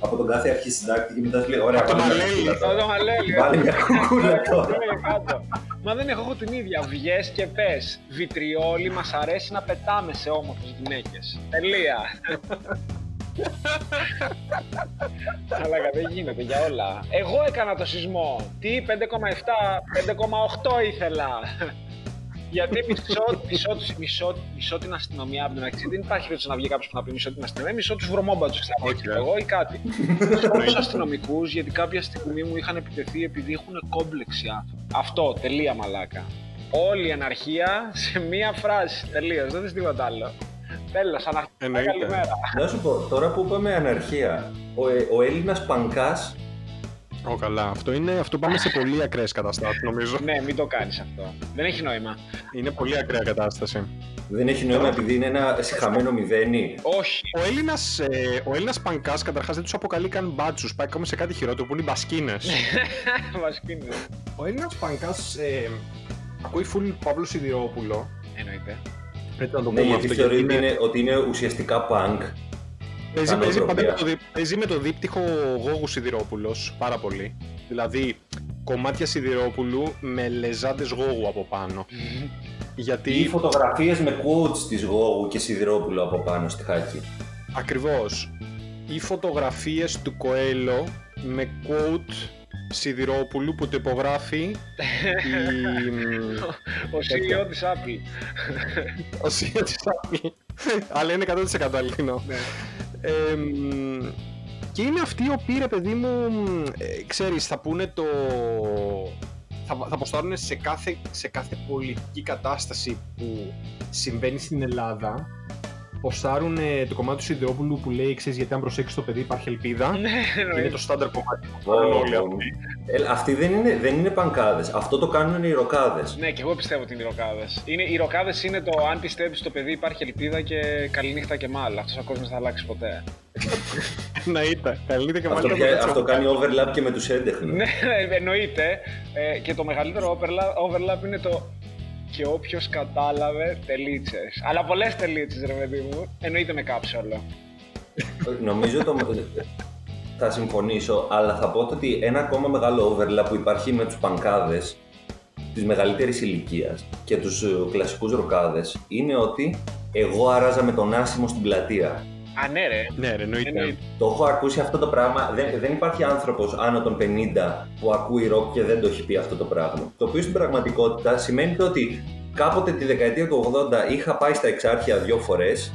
από τον κάθε αρχή συντάκτη και μετά σου λέει: Ωραία, Από το βάλε μια μαλέλι. κουκούλα τώρα». Το μαλέλι. Βάλε μια κουκούλα τώρα. Ναι, κάτω. Μα δεν έχω εγώ την ίδια. Βγες και πες. Βιτριόλι μας αρέσει να πετάμε σε όμορφες γυναίκες. Τελεία. Αλλά δεν γίνεται για όλα. Εγώ έκανα το σεισμό. Τι, 5,7, 5,8 ήθελα. Γιατί μισό, μισό, τους- μισό, μισό την αστυνομία από την αρχή. Δεν υπάρχει περίπτωση να βγει κάποιος που να πει μισό την αστυνομία. Μισό τους βρωμόμπατζους Όχι, ε. εγώ ή κάτι. <laughs> Μισό τους αστυνομικούς γιατί κάποια στιγμή μου είχαν επιτεθεί επειδή έχουν κόμπλεξη οι άνθρωποι. Αυτό, τελεία μαλάκα. Όλη η αναρχία σε μία φράση. Τελείως, δεν είναι τίποτα άλλο. Τέλος, αναρχία. Εννοείται. Καλημέρα. Να σου πω, τώρα που είπαμε αναρχία, ο, ε, ο Έλληνας πανκά Ω, καλά. Αυτό, είναι, αυτό πάμε σε πολύ ακραίες καταστάσεις, νομίζω. ναι, μην το κάνεις αυτό. Δεν έχει νόημα. Είναι πολύ ακραία κατάσταση. δεν έχει νόημα επειδή είναι ένα συχαμένο μηδένι. Όχι. Ο Έλληνας ε, ο Έλληνας πανκάς καταρχάς δεν τους αποκαλεί καν μπάτσους. Πάει ακόμα σε κάτι χειρότερο που είναι οι μπασκίνες. <laughs> Βασική ο Έλληνας πανκάς ε, ακούει full Παύλο Σιδηρόπουλο. Εννοείται. Έτσι να το Ναι, πούμε γιατί αυτό. θεωρεί γιατί ότι είναι, ότι είναι ουσιαστικά punk. Παίζει, Σαν παίζει, πάντα νοοτροπία. με το, δι- παίζει με το δίπτυχο Γόγου Σιδηρόπουλος πάρα πολύ. Δηλαδή, κομμάτια Σιδηρόπουλου με λεζάντες Γόγου από πάνω. Γιατί Ή φωτογραφίες με quotes της Γόγου και Σιδηρόπουλου από πάνω στη χάκη. ακριβώς οι φωτογραφίες του Κοέλο με quote Σιδηρόπουλου που το υπογράφει <laughs> η... Ο CEO της Apple. ο CEO της Apple. Αλλά είναι 100% αληθινό. Ναι. Ε, μ, και είναι αυτοί οι οποίοι, ρε παιδί μου, μ, ε, ξέρεις, θα πούνε το... Θα, θα αποστάρουν σε κάθε, σε κάθε πολιτική κατάσταση που συμβαίνει στην Ελλάδα ποστάρουν το κομμάτι του Σιδηρόπουλου που λέει ξέρεις γιατί αν προσέξεις το παιδί υπάρχει ελπίδα Ναι, είναι εννοείται. το στάνταρ κομμάτι που κάνουν όλοι αυτοί. Ε, αυτοί δεν είναι, δεν είναι πανκάδες. Αυτό το κάνουν οι ροκάδες. Ναι, και εγώ πιστεύω ότι είναι οι ροκάδες. Είναι, οι ροκάδες είναι το αν πιστεύεις στο παιδί υπάρχει ελπίδα και καληνύχτα και μάλλον. Αυτός ο κόσμος δεν θα αλλάξει ποτέ. <laughs> να ήταν, καλύτερα και Αυτό, μάλιστα πια- το αυτό κάνει overlap και με τους έντεχνους. ναι, εννοείται. Ε, και το μεγαλύτερο overlap, overlap είναι το και όποιος κατάλαβε τελίτσες. Αλλά πολλές τελίτσες, ρε παιδί μου. Εννοείται με κάψολο. Νομίζω το... θα συμφωνήσω, αλλά θα πω ότι ένα ακόμα μεγάλο overlap που υπάρχει με τους πανκάδες της μεγαλύτερης ηλικίας και τους ε, κλασικούς ροκάδες είναι ότι εγώ αράζα με τον άσημο στην πλατεία. Α, ναι, ρε. ναι ρε εννοείται Εννοείται. Το έχω ακούσει αυτό το πράγμα. Δεν, δεν υπάρχει άνθρωπος άνω των 50 που ακούει ροκ και δεν το έχει πει αυτό το πράγμα. Το οποίο στην πραγματικότητα σημαίνει το ότι κάποτε τη δεκαετία του 80 είχα πάει στα εξάρχεια δύο φορές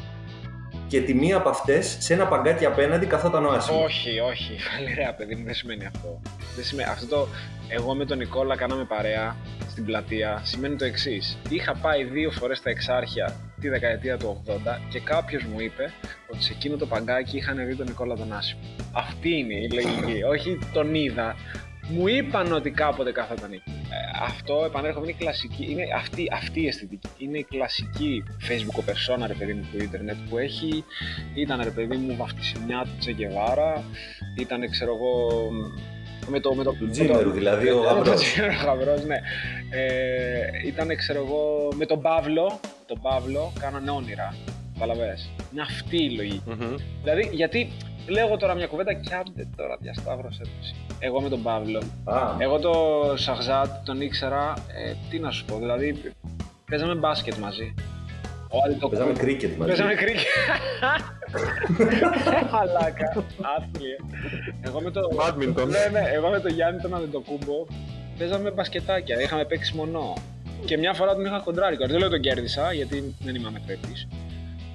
και τη μία από αυτές σε ένα παγκάκι απέναντι καθόταν ο άσχημο. Όχι, όχι. <laughs> Ρε παιδί μου, δεν σημαίνει αυτό. Δεν σημαίνει... Αυτό το εγώ με τον Νικόλα κάναμε παρέα στην πλατεία σημαίνει το εξής. Είχα πάει δύο φορές στα εξάρχεια τη δεκαετία του 80 και κάποιος μου είπε ότι σε εκείνο το παγκάκι είχαν δει τον Νικόλα τον Άσιμο. Αυτή είναι η λογική. Όχι τον είδα. Μου είπαν ότι κάποτε καθόταν εκεί. Ε, αυτό επανέρχομαι είναι κλασική. Είναι αυτή, αυτή η αισθητική. Είναι η κλασική Facebook persona ρε παιδί μου του Ιντερνετ που έχει. Ήταν ρε παιδί μου βαφτισιμιά του Τσεκεβάρα. Ήταν ξέρω εγώ με το, με το, του Τζίμερου δηλαδή, ο Γαμπρός. Ο Γαμπρός, ναι. Ε, ήταν, ξέρω εγώ, με τον Παύλο, τον Παύλο κάνανε όνειρα. Καταλαβες. Είναι αυτή η λογική. Mm-hmm. Δηλαδή, γιατί λέω τώρα μια κουβέντα και άντε τώρα διασταύρωσε το Εγώ με τον Παύλο. Ah. Εγώ το Σαχζάτ τον ήξερα, ε, τι να σου πω, δηλαδή παίζαμε μπάσκετ μαζί. Παίζαμε κρίκετ μαζί. Παίζαμε κρίκετ. <laughs> Χαλάκα. Άθλια. Εγώ με το... Badminton. Ναι, ναι, εγώ με το Γιάννη τον Αντετοκούμπο παίζαμε μπασκετάκια. Είχαμε παίξει μονό. Και μια φορά τον είχα κοντράρει. Δεν λέω τον κέρδισα γιατί δεν είμαι αμετρέπτης.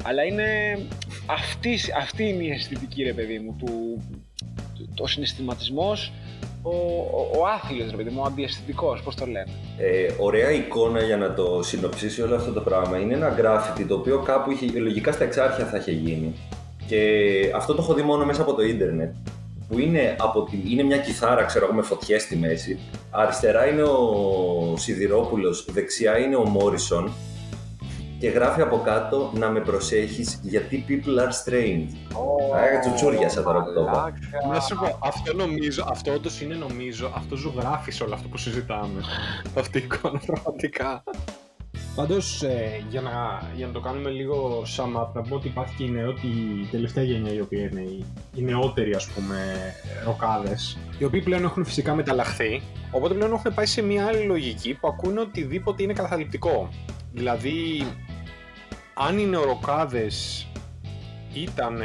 Αλλά είναι αυτή, αυτή είναι η αισθητική ρε παιδί μου, του, ο συναισθηματισμός ο, ο, ο άθλιος, ρε παιδί μου, ο αντιαισθητικός, πώς το λένε. Ε, ωραία εικόνα για να το συνοψίσει όλο αυτό το πράγμα είναι ένα γκράφιτι το οποίο κάπου είχε, λογικά στα εξάρχεια θα είχε γίνει. Και αυτό το έχω δει μόνο μέσα από το ίντερνετ. Που είναι, από τη, είναι μια κιθάρα, ξέρω εγώ, με φωτιές στη μέση. Αριστερά είναι ο Σιδηρόπουλος, δεξιά είναι ο Μόρισον και γράφει από κάτω να με προσέχεις γιατί people are strange. Άρα τσουτσούριασα τώρα που το είπα. Να σου πω, αυτό νομίζω, αυτό όντως είναι νομίζω, αυτό ζωγράφει όλο αυτό που συζητάμε. Αυτή η εικόνα πραγματικά. Πάντως, ε, για, να, για να το κάνουμε λίγο sum up, να πούμε ότι υπάρχει και η, νεό, η τελευταία γενιά η οποία είναι οι, οι νεότεροι ας πούμε ροκάδες, οι οποίοι πλέον έχουν φυσικά μεταλλαχθεί, οπότε πλέον έχουν πάει σε μια άλλη λογική που ακούνε οτιδήποτε είναι καθαλειπτικό. Δηλαδή, αν οι νεοροκάδες ήταν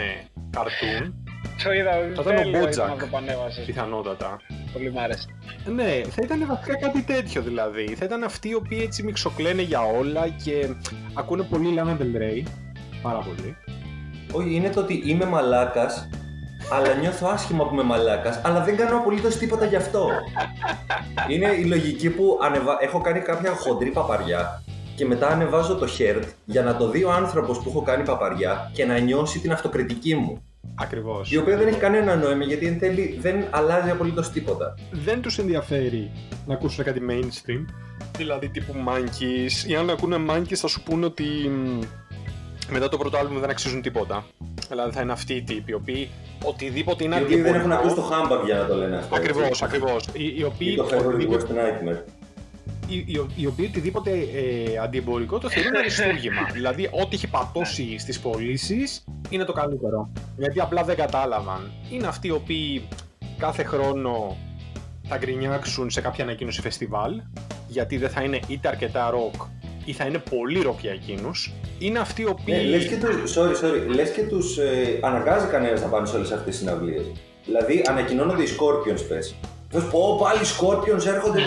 καρτούν, το είδα, θα ήταν ο Μπότζακ, πιθανότατα. Πολύ μ' άρεσε. Ναι, θα ήταν βασικά κάτι τέτοιο δηλαδή. Θα ήταν αυτοί οι οποίοι έτσι μιξοκλαίνε για όλα και ακούνε πολύ Lana Del Rey. Πάρα πολύ. Όχι, είναι το ότι είμαι μαλάκας, αλλά νιώθω άσχημα που είμαι μαλάκας, αλλά δεν κάνω απολύτως τίποτα γι' αυτό. <laughs> είναι η λογική που ανεβα... έχω κάνει κάποια χοντρή παπαριά και μετά ανεβάζω το χέρτ για να το δει ο άνθρωπος που έχω κάνει παπαριά και να νιώσει την αυτοκριτική μου. Ακριβώς. Η οποία δεν έχει κανένα νόημα γιατί εν τέλει δεν αλλάζει απολύτως τίποτα. Δεν τους ενδιαφέρει να ακούσουν κάτι mainstream, δηλαδή τύπου Monkeys, ή αν ακούνε Monkeys θα σου πούνε ότι μετά το πρώτο άλμπουμ δεν αξίζουν τίποτα. Δηλαδή θα είναι αυτοί οι τύποι, οι οποίοι οτιδήποτε είναι αντιπολικό. Οι οποίοι δεν έχουν ακούσει το Hamburg για να το λένε αυτό. Ακριβώς, ακριβώς. Οι, οι οποίοι. το οτιδήποτε... Nightmare οι, οι οποίοι οτιδήποτε ε, αντιεμπορικό το θεωρούν αριστούργημα. <laughs> δηλαδή, ό,τι έχει πατώσει στις πωλήσεις είναι το καλύτερο. Γιατί απλά δεν κατάλαβαν. Είναι αυτοί οι οποίοι κάθε χρόνο θα γκρινιάξουν σε κάποια ανακοίνωση φεστιβάλ, γιατί δεν θα είναι είτε αρκετά ροκ ή θα είναι πολύ ροκ για εκείνους. Είναι αυτοί οι οποίοι. Ναι, λες και τους, sorry, sorry, λες και τους ε, αναγκάζει κανένας να πάνε σε όλες αυτές τις συναυλίες. Δηλαδή, ανακοινώνονται οι Scorpions, πες. Θα σου πω, πάλι Scorpions έρχονται.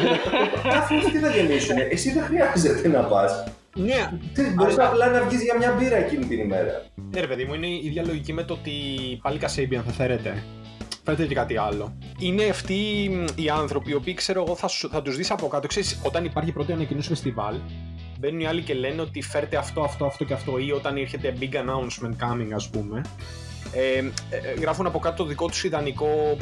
Αφού τι θα γεννήσουν, εσύ δεν χρειάζεται να πας. Ναι. Μπορείς απλά να βγεις για μια μπύρα εκείνη την ημέρα. Ναι, ρε παιδί μου, είναι η ίδια λογική με το ότι πάλι Κασέμπιαν θα φέρετε. Φέρετε και κάτι άλλο. Είναι αυτοί οι άνθρωποι οι οποίοι ξέρω εγώ θα, θα τους δεις από κάτω. Ξέρεις, όταν υπάρχει πρώτη ανακοινώση φεστιβάλ, μπαίνουν οι άλλοι και λένε ότι φέρτε αυτό, αυτό, αυτό και αυτό, ή όταν έρχεται big announcement coming, ας πούμε. Ε, ε, ε, γράφουν από κάτω το δικό τους ιδανικό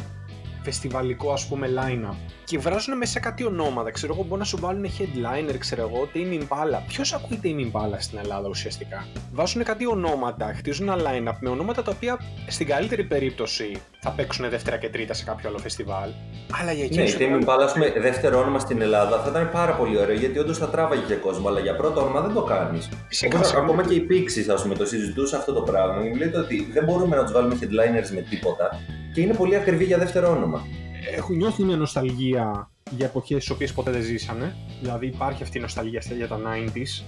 φεστιβαλικό ας πούμε line-up και βράζουν μέσα κάτι ονόματα. Ξέρω εγώ, μπορεί να σου βάλουν headliner, ξέρω εγώ, τι είναι Impala. Ποιος ακούει τι Impala στην Ελλάδα ουσιαστικά; Βάζουν κάτι ονόματα, χτίζουν ένα line-up με ονόματα τα οποία στην καλύτερη περίπτωση θα παίξουν δεύτερα και τρίτα σε κάποιο άλλο φεστιβάλ. Αλλά για εκείνους. Ναι, η Tame Impala, πούμε, δεύτερο όνομα στην Ελλάδα θα ήταν πάρα πολύ ωραίο γιατί όντως θα τράβαγε και κόσμο, αλλά για πρώτο όνομα δεν το κάνεις. Ακόμα και οι Pixies, ας πούμε, το συζητούσα αυτό το πράγμα. Μου λέτε ότι δεν μπορούμε να τους βάλουμε headliners με τίποτα και είναι πολύ ακριβή για δεύτερο όνομα. Έχουν νιώθει μια νοσταλγία για εποχές τι οποίες ποτέ δεν ζήσανε. Δηλαδή υπάρχει αυτή η νοσταλγία για τα 90s,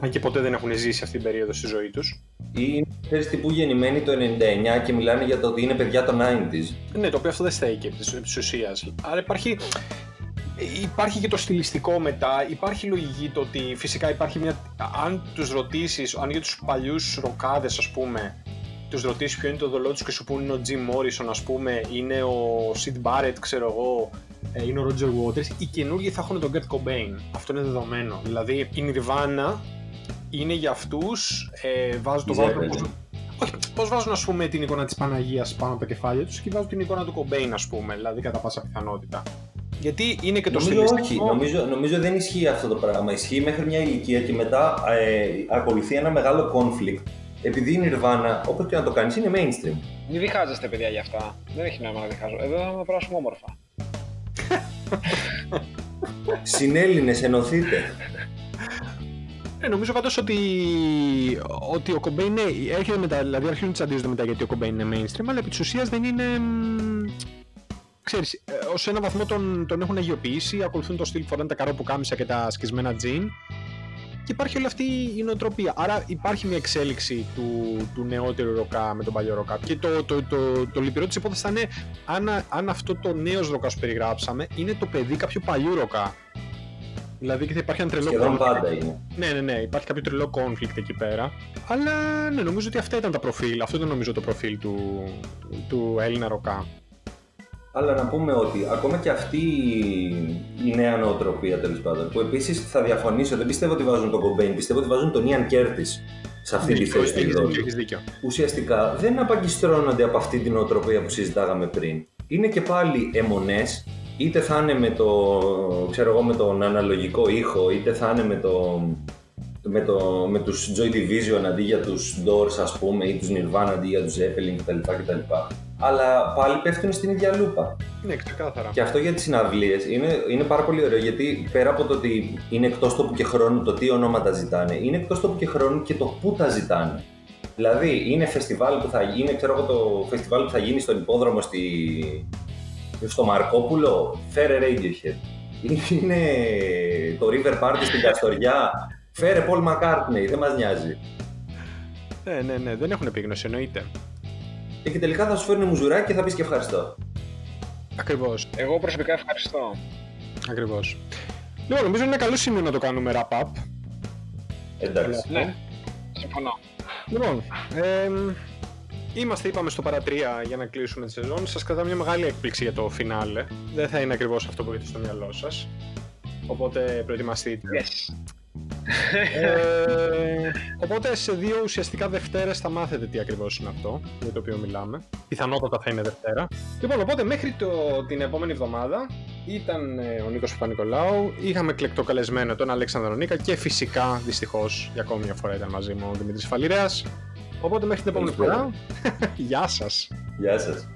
αν και ποτέ δεν έχουν ζήσει αυτή την περίοδο στη ζωή τους. Ή ξέρεις τύπου γεννημένοι το 99 και μιλάνε για το ότι είναι παιδιά των 90s. Ναι, το οποίο αυτό δεν στέκει επί της ουσίας. Άρα υπάρχει, υπάρχει και το στιλιστικό μετά, υπάρχει λογική το ότι φυσικά υπάρχει μια. Αν τους ρωτήσεις, αν για τους παλιούς ροκάδες, ας πούμε, τους ρωτήσεις ποιο είναι το δολό τους και σου πούνε είναι ο Jim Morrison, ας πούμε, είναι ο Sid Barrett, ξέρω εγώ, ε, είναι ο Roger Waters, οι καινούργοι θα έχουν τον Kurt Cobain. Αυτό είναι δεδομένο. Δηλαδή η Nirvana είναι για αυτούς, ε, βάζουν το βάζουν. Πώς, όχι, πώς βάζουν ας πούμε την εικόνα της Παναγίας πάνω από τα κεφάλια τους και βάζουν την εικόνα του Cobain, ας πούμε, δηλαδή κατά πάσα πιθανότητα. Γιατί είναι και το νομίζω όχι, νομίζω, νομίζω δεν ισχύει αυτό το πράγμα. Ισχύει μέχρι μια ηλικία και μετά ε, ακολουθεί ένα μεγάλο conflict. Επειδή η Nirvana, όπω και να το κάνεις, είναι mainstream. Μην διχάζεστε, παιδιά, γι' αυτά. Δεν έχει νόημα να διχάζω. Εδώ θα με περάσουμε όμορφα. Συνέλληνες, ενωθείτε. Ε, νομίζω πάντως ότι, ότι ο Κομπέιν ναι, έρχεται μετά, δηλαδή αρχίζουν να τσαντίζονται μετά γιατί ο Κομπέιν είναι mainstream, αλλά επί της ουσίας δεν είναι. Ξέρεις, ε, ως ένα βαθμό τον, τον έχουν αγιοποιήσει, ακολουθούν το στυλ, φοράνε τα καρό που κάμισα και τα σκισμένα τζιν και υπάρχει όλη αυτή η νοοτροπία. Άρα υπάρχει μια εξέλιξη του, του νεότερου ροκά με τον παλιό ροκά. Και το, το, το, το, το λυπηρό της υπόθεσης θα είναι αν, αν αυτός ο νέος ροκάς που περιγράψαμε είναι το παιδί κάποιου παλιού ροκά. Δηλαδή και θα υπάρχει ένα τρελό Σχεδόν πάντα είναι. Ναι, ναι, ναι, υπάρχει κάποιο τρελό conflict εκεί πέρα. Αλλά ναι, νομίζω ότι αυτά ήταν τα προφίλ. Αυτό ήταν νομίζω το προφίλ του, του Έλληνα ροκά. Αλλά να πούμε ότι ακόμα και αυτή η νέα νοοτροπία τέλος πάντων, που επίσης θα διαφωνήσω, δεν πιστεύω ότι βάζουν τον Κομπέιν, πιστεύω ότι βάζουν τον Ίαν Κέρτις σε αυτή τη θέση του Ουσιαστικά δεν απαγκιστρώνονται από αυτή την νοοτροπία που συζητάγαμε πριν. Είναι και πάλι αιμονές, είτε θα είναι με, το, ξέρω εγώ, με τον αναλογικό ήχο, είτε θα είναι με, το, με, το, με τους Joy Division αντί για τους Doors ας πούμε ή τους Nirvana αντί για τους Zeppelin κτλ. κτλ αλλά πάλι πέφτουν στην ίδια λούπα. Ναι, ξεκάθαρα. Και αυτό για τις συναυλίες είναι, είναι πάρα πολύ ωραίο γιατί πέρα από το ότι είναι εκτός τόπου και χρόνου το τι ονόματα ζητάνε, είναι εκτός τόπου και χρόνου και το πού τα ζητάνε. Δηλαδή, είναι φεστιβάλ που θα γίνει, ξέρω εγώ το φεστιβάλ που θα γίνει στον υπόδρομο στη... στο Μαρκόπουλο, φέρε Radiohead. <laughs> Είναι το River Party στην Καστοριά, φέρε Paul McCartney, δεν μας νοιάζει. Ναι, ναι, ναι, δεν έχουν επίγνωση, εννοείται και τελικά θα σου φέρουν μουζουράκι και θα πεις και ευχαριστώ. Ακριβώς. Εγώ προσωπικά ευχαριστώ. Ακριβώς. Λοιπόν, νομίζω είναι ένα καλό σημείο να το κάνουμε wrap-up. Εντάξει. Ναι, συμφωνώ. Λοιπόν, ε, είμαστε, είπαμε, στο παρατρία για να κλείσουμε τη σεζόν. Σας κρατάω μια μεγάλη έκπληξη για το φινάλε. Δεν θα είναι ακριβώς αυτό που έχετε στο μυαλό σας. Οπότε προετοιμαστείτε. Yes ε, οπότε σε δύο ουσιαστικά Δευτέρες θα μάθετε τι ακριβώς είναι αυτό για το οποίο μιλάμε. Πιθανότατα θα είναι Δευτέρα. Λοιπόν, οπότε μέχρι το, την επόμενη εβδομάδα ήταν ε, ο Νίκος Παπα-Νικολάου, είχαμε κλεκτό καλεσμένο τον Αλέξανδρο Νίκα και φυσικά δυστυχώς για ακόμη μια φορά ήταν μαζί μου ο Δημήτρης Φαλιρέας. Οπότε μέχρι την επόμενη φορά, <laughs> γεια σας. Γεια σας.